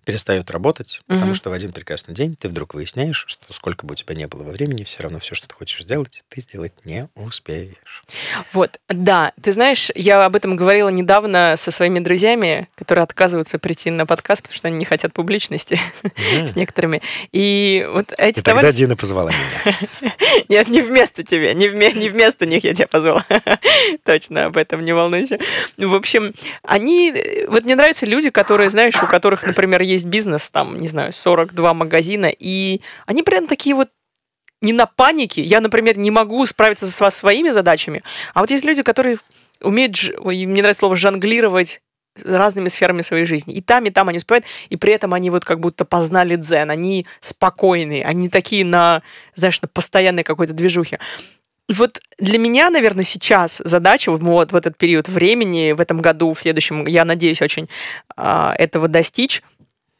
A: перестает работать, угу. потому что в один прекрасный день ты вдруг выясняешь, что сколько бы у тебя не было во времени, все равно все, что ты хочешь сделать, ты сделать не успеешь.
C: Вот, да. Ты знаешь, я об этом говорила недавно со своими друзьями, которые отказываются прийти на подкаст, потому что они не хотят публичности с некоторыми. И вот эти
A: И тогда Дина позвала меня.
C: Нет, не вместо тебя, не, не вместо них я тебя позвала. Точно, об этом не волнуйся. В общем, они... Вот мне нравятся люди, которые, знаешь, у которых, например, есть есть бизнес, там, не знаю, 42 магазина, и они прям такие вот не на панике. Я, например, не могу справиться со своими задачами. А вот есть люди, которые умеют, мне нравится слово, жонглировать разными сферами своей жизни. И там, и там они успевают, и при этом они вот как будто познали дзен, они спокойные, они такие на, знаешь, на постоянной какой-то движухе. И вот для меня, наверное, сейчас задача вот, в этот период времени, в этом году, в следующем, я надеюсь очень э, этого достичь,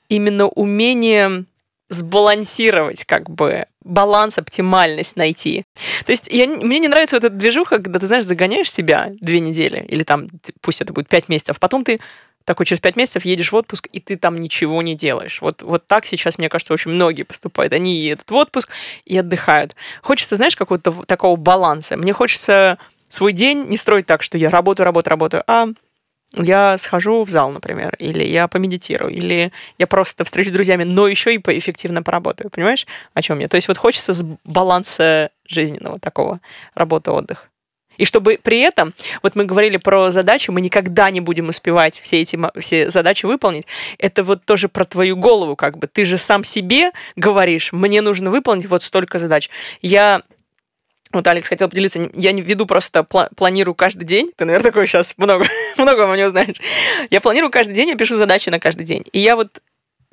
C: именно умение сбалансировать, как бы, баланс, оптимальность найти. То есть я, мне не нравится вот эта движуха, когда ты, знаешь, загоняешь себя две недели, или там, пусть это будет пять месяцев, потом ты такой через пять месяцев едешь в отпуск, и ты там ничего не делаешь. Вот, вот так сейчас, мне кажется, очень многие поступают. Они едут в отпуск и отдыхают. Хочется, знаешь, какого-то такого баланса. Мне хочется свой день не строить так, что я работаю, работаю, работаю, а я схожу в зал, например, или я помедитирую, или я просто встречусь с друзьями, но еще и эффективно поработаю. Понимаешь, о чем я? То есть вот хочется баланса жизненного такого, работа-отдых. И чтобы при этом, вот мы говорили про задачи, мы никогда не будем успевать все эти все задачи выполнить. Это вот тоже про твою голову, как бы. Ты же сам себе говоришь, мне нужно выполнить вот столько задач. Я вот Алекс хотел поделиться. Я не веду просто пла- планирую каждый день. Ты, наверное, такой сейчас много, много о него знаешь. Я планирую каждый день, я пишу задачи на каждый день. И я вот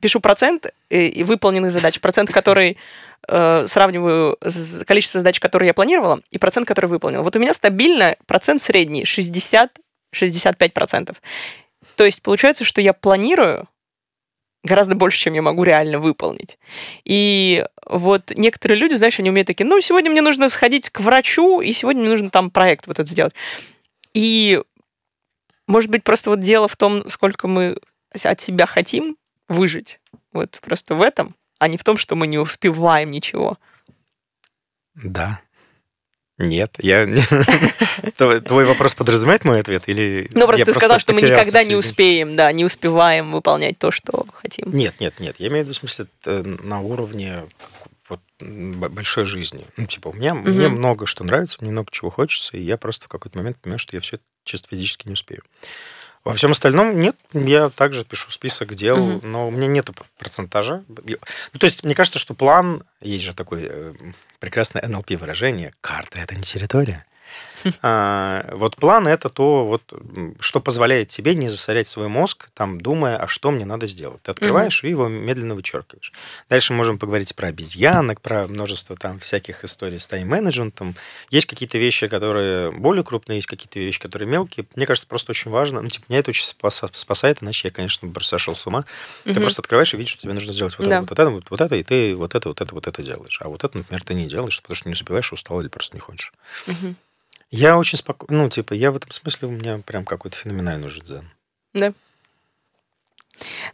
C: пишу процент и, э, и выполненных задач. Процент, который э, сравниваю с количеством задач, которые я планировала, и процент, который выполнил. Вот у меня стабильно процент средний 60-65%. То есть получается, что я планирую гораздо больше, чем я могу реально выполнить. И вот некоторые люди, знаешь, они умеют такие, ну, сегодня мне нужно сходить к врачу, и сегодня мне нужно там проект вот это сделать. И, может быть, просто вот дело в том, сколько мы от себя хотим выжить. Вот просто в этом, а не в том, что мы не успеваем ничего.
A: Да, нет, я... Твой вопрос подразумевает мой ответ? Или
C: ну, просто ты сказал, что мы никогда не успеем, да, не успеваем выполнять то, что хотим.
A: Нет, нет, нет. Я имею в виду, в смысле, на уровне вот, большой жизни. Ну, типа, у меня, угу. мне много что нравится, мне много чего хочется, и я просто в какой-то момент понимаю, что я все чисто физически не успею. Во всем остальном нет, я также пишу список дел, угу. но у меня нету процентажа. Ну, то есть, мне кажется, что план, есть же такой э, прекрасное НЛП выражение, карта – это не территория. А, вот план это то, вот, что позволяет тебе не засорять свой мозг, там, думая, а что мне надо сделать. Ты открываешь и его медленно вычеркиваешь. Дальше можем поговорить про обезьянок, про множество там всяких историй с тайм-менеджментом. Есть какие-то вещи, которые более крупные, есть какие-то вещи, которые мелкие. Мне кажется, просто очень важно. Ну, типа, меня это очень спаса- спасает, иначе я, конечно, бы сошел с ума. Ты просто открываешь и видишь, что тебе нужно сделать вот
C: Да.
A: это, вот это, вот, вот это, и ты вот это, вот это, вот это делаешь. А вот это, например, ты не делаешь, потому что не успеваешь, устал или просто не хочешь. Я очень спокойно, ну, типа, я в этом смысле у меня прям какой-то феноменальный уже дзен.
C: Да.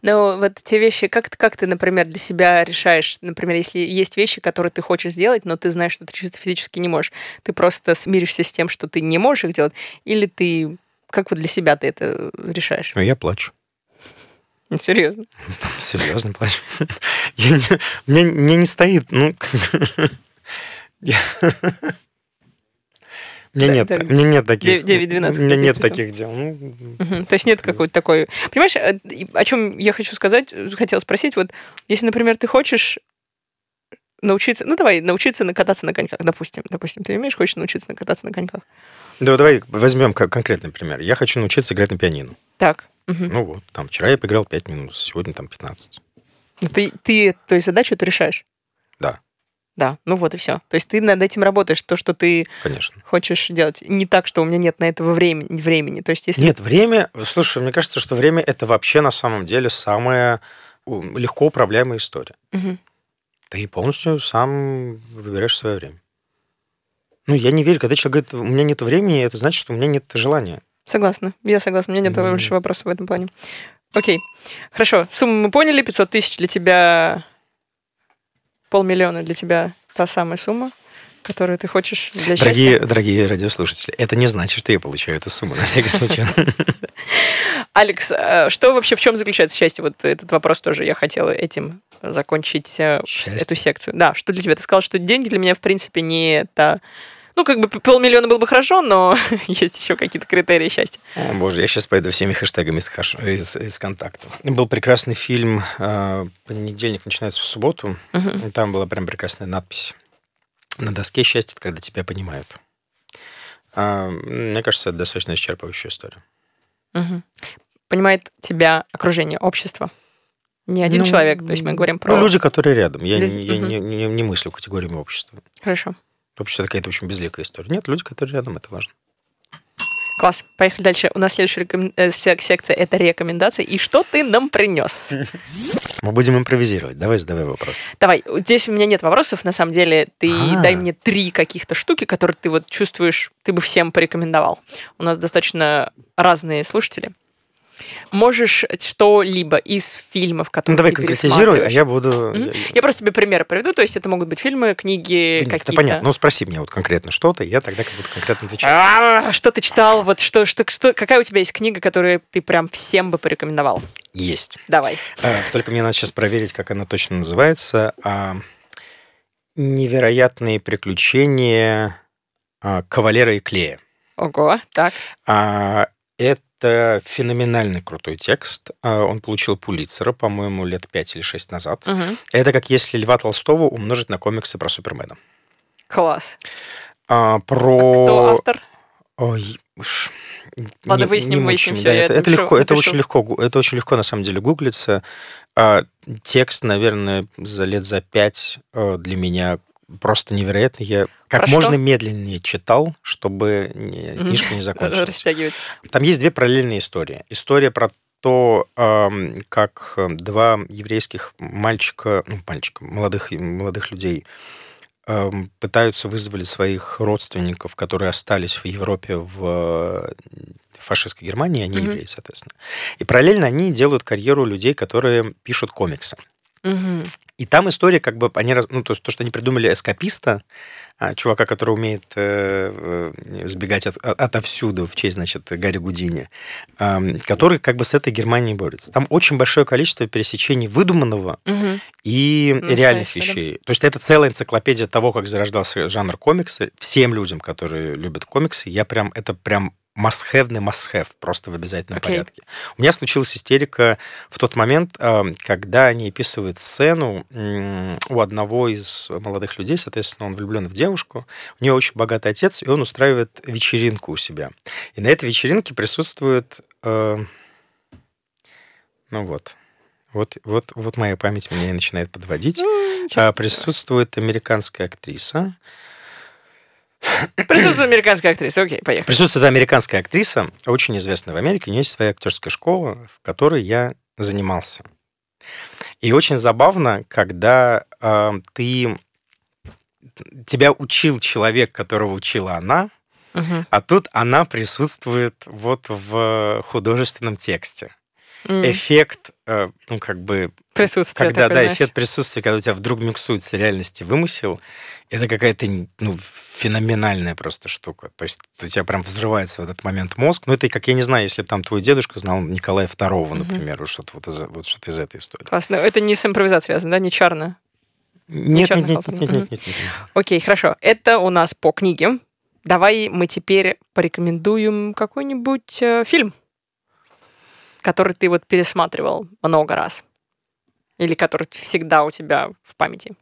C: Ну, вот те вещи, как, как ты, например, для себя решаешь, например, если есть вещи, которые ты хочешь сделать, но ты знаешь, что ты чисто физически не можешь, ты просто смиришься с тем, что ты не можешь их делать, или ты, как вот для себя ты это решаешь?
A: Но я плачу.
C: Ну, Серьезно.
A: Серьезно плачу. Мне не стоит, ну... Мне
C: Да,
A: нет,
C: да.
A: мне нет таких...
C: 9-12
A: У меня нет таких дел.
C: Мгм. То есть нет какой-то такой... Понимаешь, э, о чем я хочу сказать, э, хотела спросить, вот если, например, ты хочешь научиться, ну давай, научиться на- кататься на коньках, допустим, допустим, ты умеешь, хочешь научиться на- кататься на коньках.
A: Да, давай возьмем конкретный пример. Я хочу научиться играть на пианино.
C: Так. мгм.
A: Ну вот, там вчера я поиграл 5 минут, сегодня там 15.
C: Ну, ты, ты, то есть задачу ты решаешь?
A: Да.
C: Да, ну вот и все. То есть ты над этим работаешь, то, что ты
A: Конечно.
C: хочешь делать. Не так, что у меня нет на этого времени. времени. То есть если...
A: Нет, время... Слушай, мне кажется, что время это вообще на самом деле самая легко управляемая история.
C: Мгм.
A: Ты полностью сам выбираешь свое время. Ну, я не верю, когда человек говорит, у меня нет времени, это значит, что у меня нет желания.
C: Согласна. Я согласна. У меня нет
A: Мгм.
C: больше вопросов в этом плане. Окей. Хорошо. Сумму мы поняли. 500 тысяч для тебя... Полмиллиона для тебя та самая сумма, которую ты хочешь для
A: Дорогие,
C: счастья.
A: дорогие радиослушатели, это не значит, что я получаю эту сумму, на всякий случай.
C: Алекс, э, что вообще, в чем заключается счастье? Вот этот вопрос тоже я хотела этим закончить э,
A: Счастье?
C: эту секцию. Да, что для тебя? Ты сказал, что деньги для меня, в принципе, не это... Ну, как бы полмиллиона было бы хорошо, но есть еще какие-то критерии счастья.
A: О, боже, я сейчас пойду всеми хэштегами из, хаш- из, из контакта. Был прекрасный фильм э, «Понедельник начинается в субботу».
C: Мгм.
A: И Там была прям прекрасная надпись. На доске счастье, когда тебя понимают. А, мне кажется, это достаточно исчерпывающая история.
C: Мгм. Понимает тебя окружение, общество. Не один
A: Ну,
C: человек, то есть мы говорим про...
A: Ну, люди, которые рядом. Я, не, я
C: мгм.
A: не, не- не мыслю категориями общества.
C: Хорошо.
A: Общество это какая-то очень безликая история. Нет, люди, которые рядом, это важно.
C: Класс. Поехали дальше. У нас следующая рекомен- э, сек- секция — это рекомендации. И что ты нам принес?
A: Мы будем импровизировать. Давай задавай вопрос.
C: Давай, здесь у меня нет вопросов, на самом деле. Ты
A: А.
C: дай мне три каких-то штуки, которые ты вот чувствуешь, ты бы всем порекомендовал. У нас достаточно разные слушатели. Можешь что-либо из фильмов,
A: Ну,
C: которые
A: давай
C: ты
A: конкретизируй, а я буду...
C: Мгм.
A: я-
C: просто тебе примеры приведу, то есть это могут быть фильмы, книги,
A: Да
C: какие-то...
A: это понятно. Ну, спроси меня вот конкретно что-то, я тогда как буду конкретно отвечать.
C: А, Что ты читал? Вот что, что, что, какая у тебя есть книга, которую ты прям всем бы порекомендовал?
A: Есть.
C: Давай.
A: А, Только мне надо сейчас проверить, как она точно называется. А, Невероятные приключения а, Кавалера и Клея.
C: Ого, так.
A: А, Это феноменальный крутой текст. А, Он получил Пулитцера, по-моему, лет 5 или 6 назад.
C: Мгм.
A: Это как если Льва Толстого умножить на комиксы про Супермена.
C: Класс.
A: А,
C: А
A: Про...
C: кто автор?
A: Ой, ш-
C: Ладно,
A: не-
C: выясним,
A: не
C: выясним
A: меня.
C: я
A: это, это
C: напишу,
A: легко, это очень легко, это очень легко на самом деле гуглится. А, текст, наверное, за лет за пять э, для меня просто невероятный. Я как
C: Про
A: можно
C: что?
A: медленнее читал, чтобы книжка не закончилась.
C: Растягивать.
A: Там есть две параллельные истории. История про то, как два еврейских мальчика, ну, мальчика, молодых, молодых людей пытаются вызвать своих родственников, которые остались в Европе в э, фашистской Германии, они евреи, соответственно. И параллельно они делают карьеру людей, которые пишут комиксы. И там история, как бы, они, раз- ну, то, что они придумали эскаписта, а, чувака, который умеет э, э, сбегать от, от- отовсюду в честь, значит, Гарри Гудини, который как бы с этой Германией борется. Там очень большое количество пересечений выдуманного
C: Мгм.
A: и
C: Настоящего,
A: реальных
C: да.
A: вещей. То есть это целая энциклопедия того, как зарождался жанр комикса. Всем людям, которые любят комиксы, я прям, это прям must-have must-have, просто в обязательном
C: Окей.
A: порядке. У меня случилась истерика в тот момент, а, когда они описывают сцену у одного из молодых людей, соответственно, он влюблен в девушку, у нее очень богатый отец, и он устраивает вечеринку у себя. И на этой вечеринке присутствует... э, ну вот. Вот, вот, вот моя память меня и начинает подводить. А, присутствует американская актриса.
C: Присутствует американская актриса. Окей, поехали.
A: Присутствует американская актриса, очень известная в Америке. У нее есть своя актерская школа, в которой я занимался. И очень забавно, когда э, ты тебя учил человек, которого учила она,
C: Мгм.
A: а тут она присутствует вот в художественном тексте.
C: М,
A: Эффект, э, ну как бы
C: Присутствие
A: когда, да,
C: знаешь.
A: эффект присутствия, когда у тебя вдруг миксуется реальность и вымысел, это какая-то ну, феноменальная просто штука. То есть у тебя прям взрывается в этот момент мозг. Ну, это как, я не знаю, если бы там твой дедушка знал Николая II, например, вот что-то вот из, вот что-то из этой истории.
C: Классно. Это не с импровизацией связано, да? Не чарно?
A: Нет,
C: чёрный
A: нет, нет, нет, нет, нет, нет, нет.
C: Окей, хорошо. Это у нас по книге. Давай мы теперь порекомендуем какой-нибудь э, фильм, который ты вот пересматривал много раз. Или который всегда у тебя в памяти.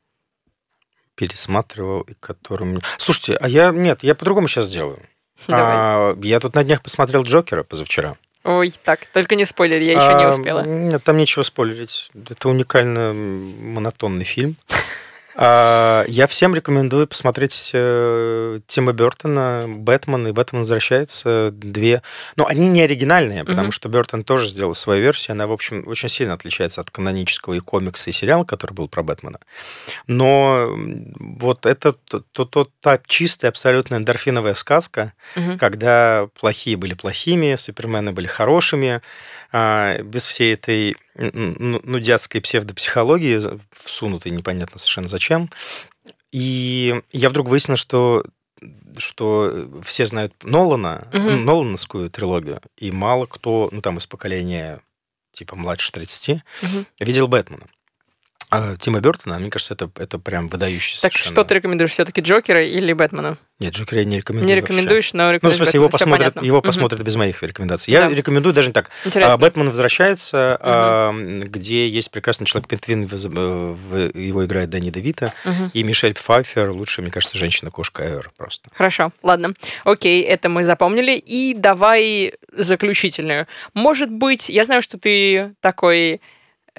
A: Пересматривал, и которым... Слушайте, а я... Нет, я по-другому сейчас сделаю.
C: Давай.
A: А, я тут на днях посмотрел Джокера позавчера.
C: Ой, так, только не спойлер, я еще не
A: А,
C: успела.
A: Нет, там нечего спойлерить. Это уникально монотонный фильм. А, Я всем рекомендую посмотреть э, Тима Бертона «Бэтмен» и «Бэтмен возвращается». Две... Ну, они не оригинальные, потому что Бертон тоже сделал свою версию. Она, в общем, очень сильно отличается от канонического и комикса, и сериала, который был про Бэтмена. Но вот это то, то- то- та чистая, абсолютно эндорфиновая сказка,
C: Мгм.
A: когда плохие были плохими, супермены были хорошими, а, без всей этой н- н- нудятской псевдопсихологии, всунутой непонятно совершенно зачем. И я вдруг выяснил, что что все знают Нолана, ну, Нолановскую трилогию, и мало кто, ну, там, из поколения типа младше 30,
C: Мгм.
A: видел Бэтмена. А Тима Бертона, мне кажется, это, это прям выдающийся
C: Так
A: совершенно-
C: что ты рекомендуешь все-таки Джокера или Бэтмена?
A: Нет, Джокера я не рекомендую
C: Не
A: вообще.
C: рекомендуешь, но
A: Ну, в
C: рекомендуешь
A: смысле, его
C: Бэтмена. Всё
A: посмотрят,
C: понятно.
A: его посмотрят без моих рекомендаций. Я
C: Да.
A: рекомендую даже так.
C: Интересно.
A: А, Бэтмен возвращается, а, где есть прекрасный человек Пинтвин, его играет Дэнни Девита,
C: Мгм.
A: и Мишель Пфайфер, лучшая, мне кажется, женщина-кошка ever просто.
C: Хорошо, ладно. Окей, это мы запомнили. И давай заключительную. Может быть, я знаю, что ты такой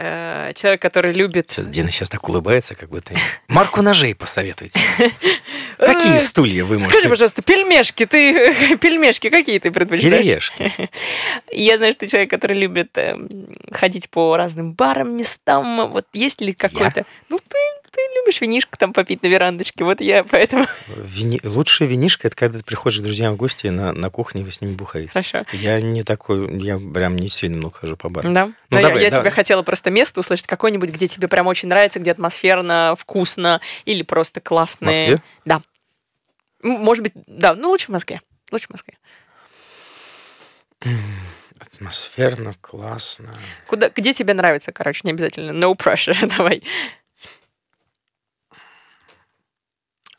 C: э, человек, который любит...
A: Сейчас Дина сейчас так улыбается, как будто... Марку ножей посоветуйте. Какие стулья вы
C: Скажи,
A: можете...
C: пожалуйста, пельмешки, ты пельмешки какие ты предпочитаешь?
A: Кириешки.
C: Я знаю, что ты человек, который любит эм, ходить по разным барам, местам. Вот есть ли какой-то... Ну, ты, ты любишь винишко там попить на верандочке. Вот я поэтому...
A: Вини- Лучшая винишка — это когда ты приходишь к друзьям в гости на, на кухне, и вы с ними бухаете.
C: Хорошо.
A: Я не такой, я прям не сильно много хожу по барам.
C: Да.
A: Ну,
C: Но я-
A: давай,
C: я,
A: давай.
C: тебе хотела просто место услышать какое-нибудь, где тебе прям очень нравится, где атмосферно, вкусно или просто
A: В
C: классное.
A: Москве?
C: Да. Может быть, да, ну лучше в Москве. Лучше в Москве.
A: Атмосферно, классно.
C: Куда, где тебе нравится, короче, не обязательно. No pressure, давай.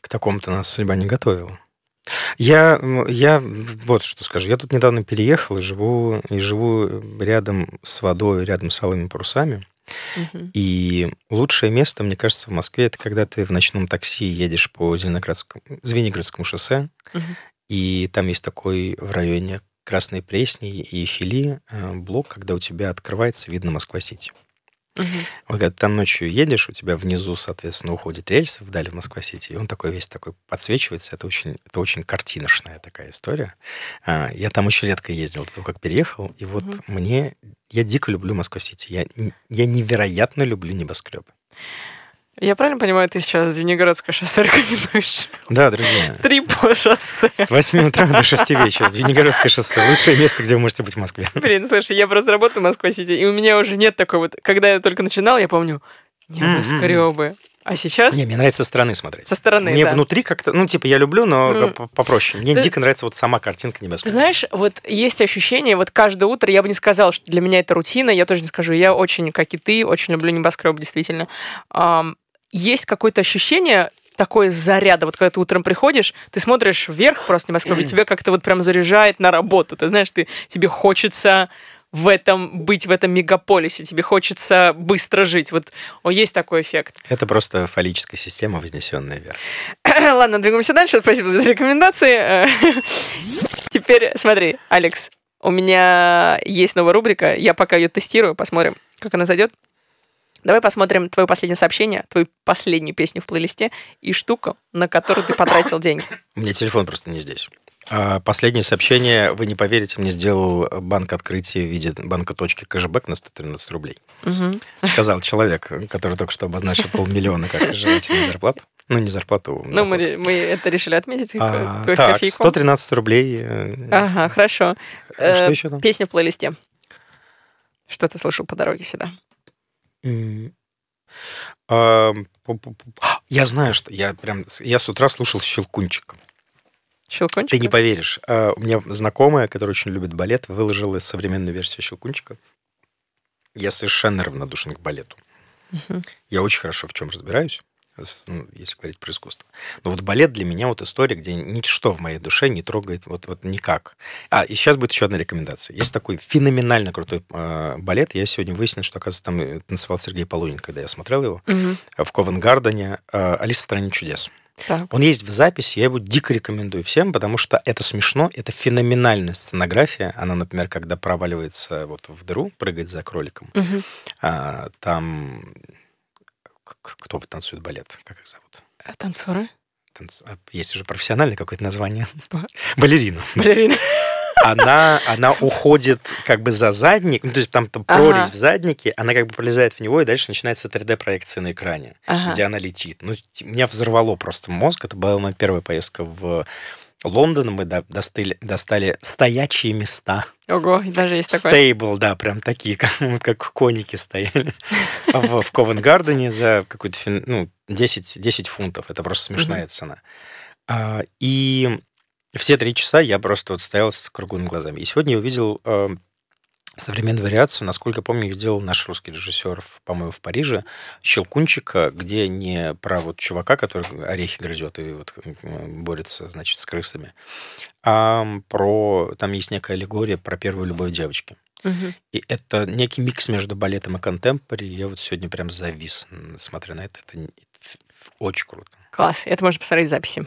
A: К такому-то нас судьба не готовила. Я, я вот что скажу. Я тут недавно переехал и живу, и живу рядом с водой, рядом с алыми парусами. И лучшее место, мне кажется, в Москве, это когда ты в ночном такси едешь по Зеленоградскому, Звенигородскому шоссе, и там есть такой в районе Красной Пресни и Фили э, блок, когда у тебя открывается видно Москва-Сити.
C: Мгм.
A: Вот когда ты там ночью едешь, у тебя внизу, соответственно, уходит рельсы вдали в Москва-Сити, и он такой весь такой подсвечивается. Это очень, это очень картиношная такая история. А, Я там очень редко ездил, до того, как переехал, и вот
C: Мгм.
A: мне... Я дико люблю Москва-Сити. Я, я невероятно люблю небоскребы.
C: Я правильно понимаю, ты сейчас Звенигородское шоссе рекомендуешь?
A: Да, друзья.
C: Три по шоссе.
A: С 8 утра до 6 вечера. Звенигородское шоссе. Лучшее место, где вы можете быть в Москве.
C: Блин, слушай, я просто работаю в Москва-Сити, и у меня уже нет такой вот... Когда я только начинал, я помню, небоскребы. А сейчас
A: Не, мне нравится со стороны смотреть.
C: со стороны,
A: Мне
C: да.
A: внутри как-то, ну, типа, я люблю, но по- попроще. Мне
C: Ты-
A: дико нравится вот сама картинка небоскреба.
C: знаешь, вот есть ощущение, вот каждое утро, я бы не сказала, что для меня это рутина, я тоже не скажу, я очень, как и ты, очень люблю небоскреб, действительно. Ам, есть какое-то ощущение, такой заряда. Вот когда ты утром приходишь, ты смотришь вверх просто небоскреб, и тебя как-то вот прям заряжает на работу. Ты знаешь, ты, тебе хочется в этом быть в этом мегаполисе, тебе хочется быстро жить. Вот о, есть такой эффект.
A: Это просто фаллическая система, вознесенная вверх.
C: Ладно, двигаемся дальше. Спасибо за рекомендации. Теперь смотри, Алекс, у меня есть новая рубрика. Я пока ее тестирую, посмотрим, как она зайдет. Давай посмотрим твое последнее сообщение, твою последнюю песню в плейлисте и штуку, на которую ты потратил деньги.
A: У меня телефон просто не здесь. А последнее сообщение, вы не поверите, мне сделал банк открытия в виде банка точки кэшбэк на 113 рублей.
C: Мгм.
A: Сказал человек, который только что обозначил полмиллиона как желательную зарплату. Ну, не зарплату.
C: Ну, мы, мы это решили отметить
A: А,
C: ко-
A: так,
C: кофейком.
A: 113 рублей. э,
C: Ага, хорошо.
A: Что
C: Э,
A: еще там?
C: Песня в плейлисте. Что ты слушал по дороге сюда?
A: М, а, пу-пу-пу. А, Я знаю, что я прям... Я с утра слушал «Щелкунчик».
C: Щелкунчик?
A: Ты не поверишь. а, У меня знакомая, которая очень любит балет, выложила современную версию «Щелкунчика». Я совершенно равнодушен к балету. Я очень хорошо в чем разбираюсь, ну, если говорить про искусство. Но вот балет для меня вот история, где ничто в моей душе не трогает вот, вот никак. А, и сейчас будет еще одна рекомендация. Есть такой феноменально крутой э, балет. Я сегодня выяснил, что, оказывается, там э, танцевал Сергей Полунин, когда я смотрел его, э, в Ковенгардене э, «Алиса в стране чудес».
C: Так.
A: Он есть в записи, я его дико рекомендую всем, потому что это смешно, это феноменальная сценография. Она, например, когда проваливается вот в дыру, прыгает за кроликом,
C: Мгм.
A: а, там кто танцует балет, как их зовут?
C: А Танцоры?
A: Танц- а, Есть уже профессиональное какое-то название.
C: Ба-
A: Балерина.
C: Балерина.
A: Она, она уходит как бы за задник, ну, то есть там, там
C: Ага.
A: прорезь в заднике, она как бы пролезает в него, и дальше начинается 3D-проекция на экране,
C: Ага.
A: где она летит. Ну, меня взорвало просто мозг. Это была моя первая поездка в Лондон. Мы до- достали, достали стоячие места.
C: Ого, даже есть такое.
A: Стейбл, да, прям такие, как, вот как коники стояли в, в Ковенгардене за какую-то, ну, 10, 10 фунтов. Это просто смешная цена. А, и все три часа я просто вот стоял с круглыми глазами. И сегодня я увидел э, современную вариацию, насколько помню, ее делал наш русский режиссер, по-моему, в Париже, «Щелкунчика», где не про вот чувака, который орехи грызет и вот борется, значит, с крысами, а про... Там есть некая аллегория про первую любовь девочки.
C: Мгм.
A: И это некий микс между балетом и контемпори. Я вот сегодня прям завис, смотря на это. Это очень круто.
C: Класс, это можно посмотреть в записи.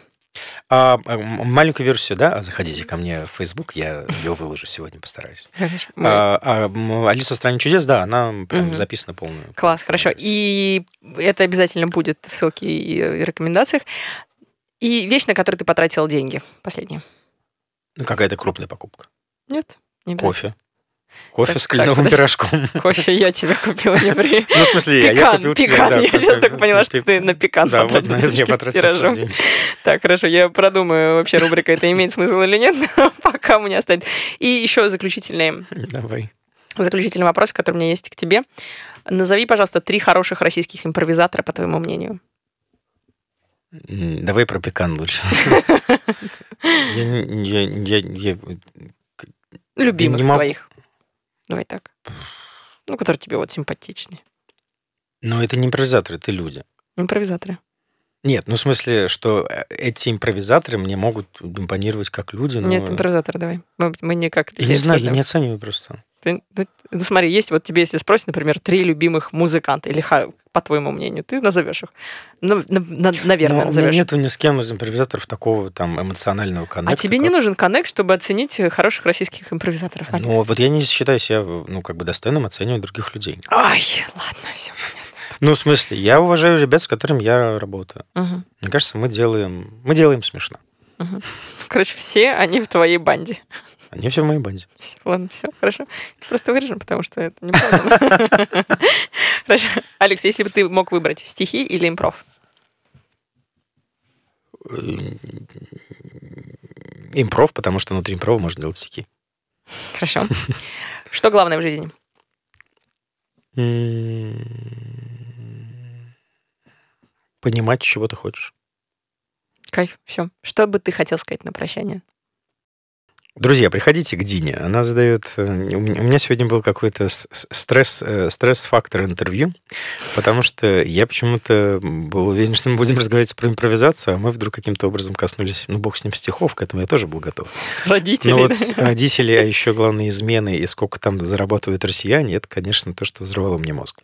A: А, м, маленькую версию, да? Заходите ко мне в Facebook, я ее выложу сегодня, постараюсь.
C: Хорошо.
A: А, а, Алиса в стране чудес, да, она прям
C: Мгм.
A: записана полную.
C: Класс, хорошо. И это обязательно будет в ссылке и рекомендациях. И вещь, на которую ты потратил деньги. Последняя.
A: Ну, какая-то крупная покупка.
C: Нет? Не.
A: Кофе. Кофе
C: Так,
A: с
C: так,
A: кленовым
C: подожди.
A: пирожком.
C: Кофе я тебе купила, не при...
A: Ну, в смысле, я- я
C: Пекан,
A: купил тебе,
C: пекан.
A: да,
C: Я
A: кофе.
C: сейчас только поняла, что ты на пекан
A: Да, вот
C: потратил
A: на это я потратил.
C: Так, хорошо, я продумаю, вообще рубрика это имеет смысл или нет, пока у меня останет. И еще заключительный,
A: Давай.
C: заключительный вопрос, который у меня есть к тебе. Назови, пожалуйста, три хороших российских импровизатора, по твоему мнению.
A: Давай про пекан лучше. Я
C: Любимых твоих. Давай так. Ну, которые тебе вот симпатичны.
A: Но это не импровизаторы, это люди.
C: Импровизаторы.
A: Нет, ну в смысле, что э, эти импровизаторы мне могут импонировать как люди, но...
C: Нет, импровизаторы давай. Мы, мы не как
A: Я
C: людей
A: не знаю, я не оцениваю просто.
C: Ты- ты- ну, смотри, есть вот тебе, если спросят, например, три любимых музыканта, или по твоему мнению, ты назовешь их. Ну, на- на- наверное,
A: Но у меня
C: назовешь.
A: нету ни с кем из импровизаторов такого там эмоционального коннекта.
C: А тебе не
A: как-
C: нужен коннект, чтобы оценить э, хороших российских импровизаторов? Алекс?
A: Ну, вот я не считаю себя, ну, как бы достойным оценивать других людей.
C: Ай, ладно, все понятно.
A: Ну, в смысле, я уважаю ребят, с которыми я работаю.
C: Мгм,
A: Мне кажется, мы делаем, мы делаем смешно.
C: мгм. Короче, все они в твоей банде.
A: Они все в моей банде.
C: Всё, ладно, все, хорошо. Просто вырежем, потому что это неправда. Хорошо. Алекс, если бы ты мог выбрать стихи или импров?
A: Импров, потому что внутри импрова можно делать стихи.
C: Хорошо. Что главное в жизни?
A: Понимать, чего ты хочешь.
C: Кайф, все. Что бы ты хотел сказать на прощание?
A: Друзья, приходите к Дине. Она задает... э, У меня сегодня был какой-то стресс, э, стресс-фактор интервью, потому что я почему-то был уверен, что мы будем разговаривать про импровизацию, а мы вдруг каким-то образом коснулись, ну, бог с ним, стихов, к этому я тоже был готов.
C: Родители.
A: Ну вот родители, а еще главные измены и сколько там зарабатывают россияне, это, конечно, то, что взорвало мне мозг.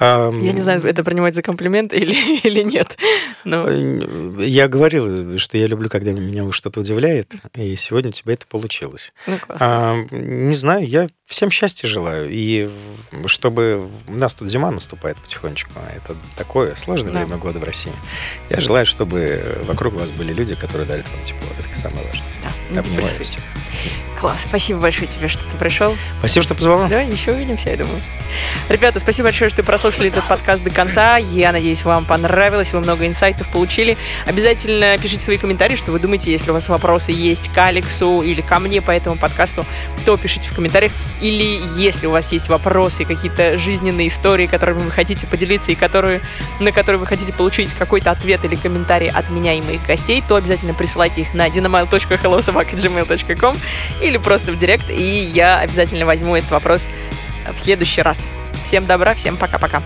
C: Я не знаю, это принимать за комплимент или, или нет. Но
A: э, Я говорил, что я люблю, когда меня что-то удивляет, и сегодня у тебя это получилось.
C: ну.
A: А, не знаю, я всем счастья желаю. И чтобы... У нас тут зима наступает потихонечку. Это такое сложное
C: Да.
A: время года в России. Я желаю, чтобы вокруг вас были люди, которые дарят вам тепло. Это самое важное.
C: Да, не
A: Обнимаю
C: депрессуй.
A: всех.
C: Класс. Спасибо большое тебе, что ты пришел.
A: Спасибо, что позвала.
C: Да, еще увидимся, я думаю. Ребята, спасибо большое, что прослушали этот подкаст до конца. Я надеюсь, вам понравилось, вы много инсайтов получили. Обязательно пишите свои комментарии, что вы думаете, если у вас вопросы есть к Алексу или ко мне по этому подкасту, то пишите в комментариях. Или если у вас есть вопросы, какие-то жизненные истории, которыми вы хотите поделиться и которые, на которые вы хотите получить какой-то ответ или комментарий от меня и моих гостей, то обязательно присылайте их на dynamile.hellosobaka.gmail.com или просто в директ, и я обязательно возьму этот вопрос в следующий раз. Всем добра, всем пока-пока.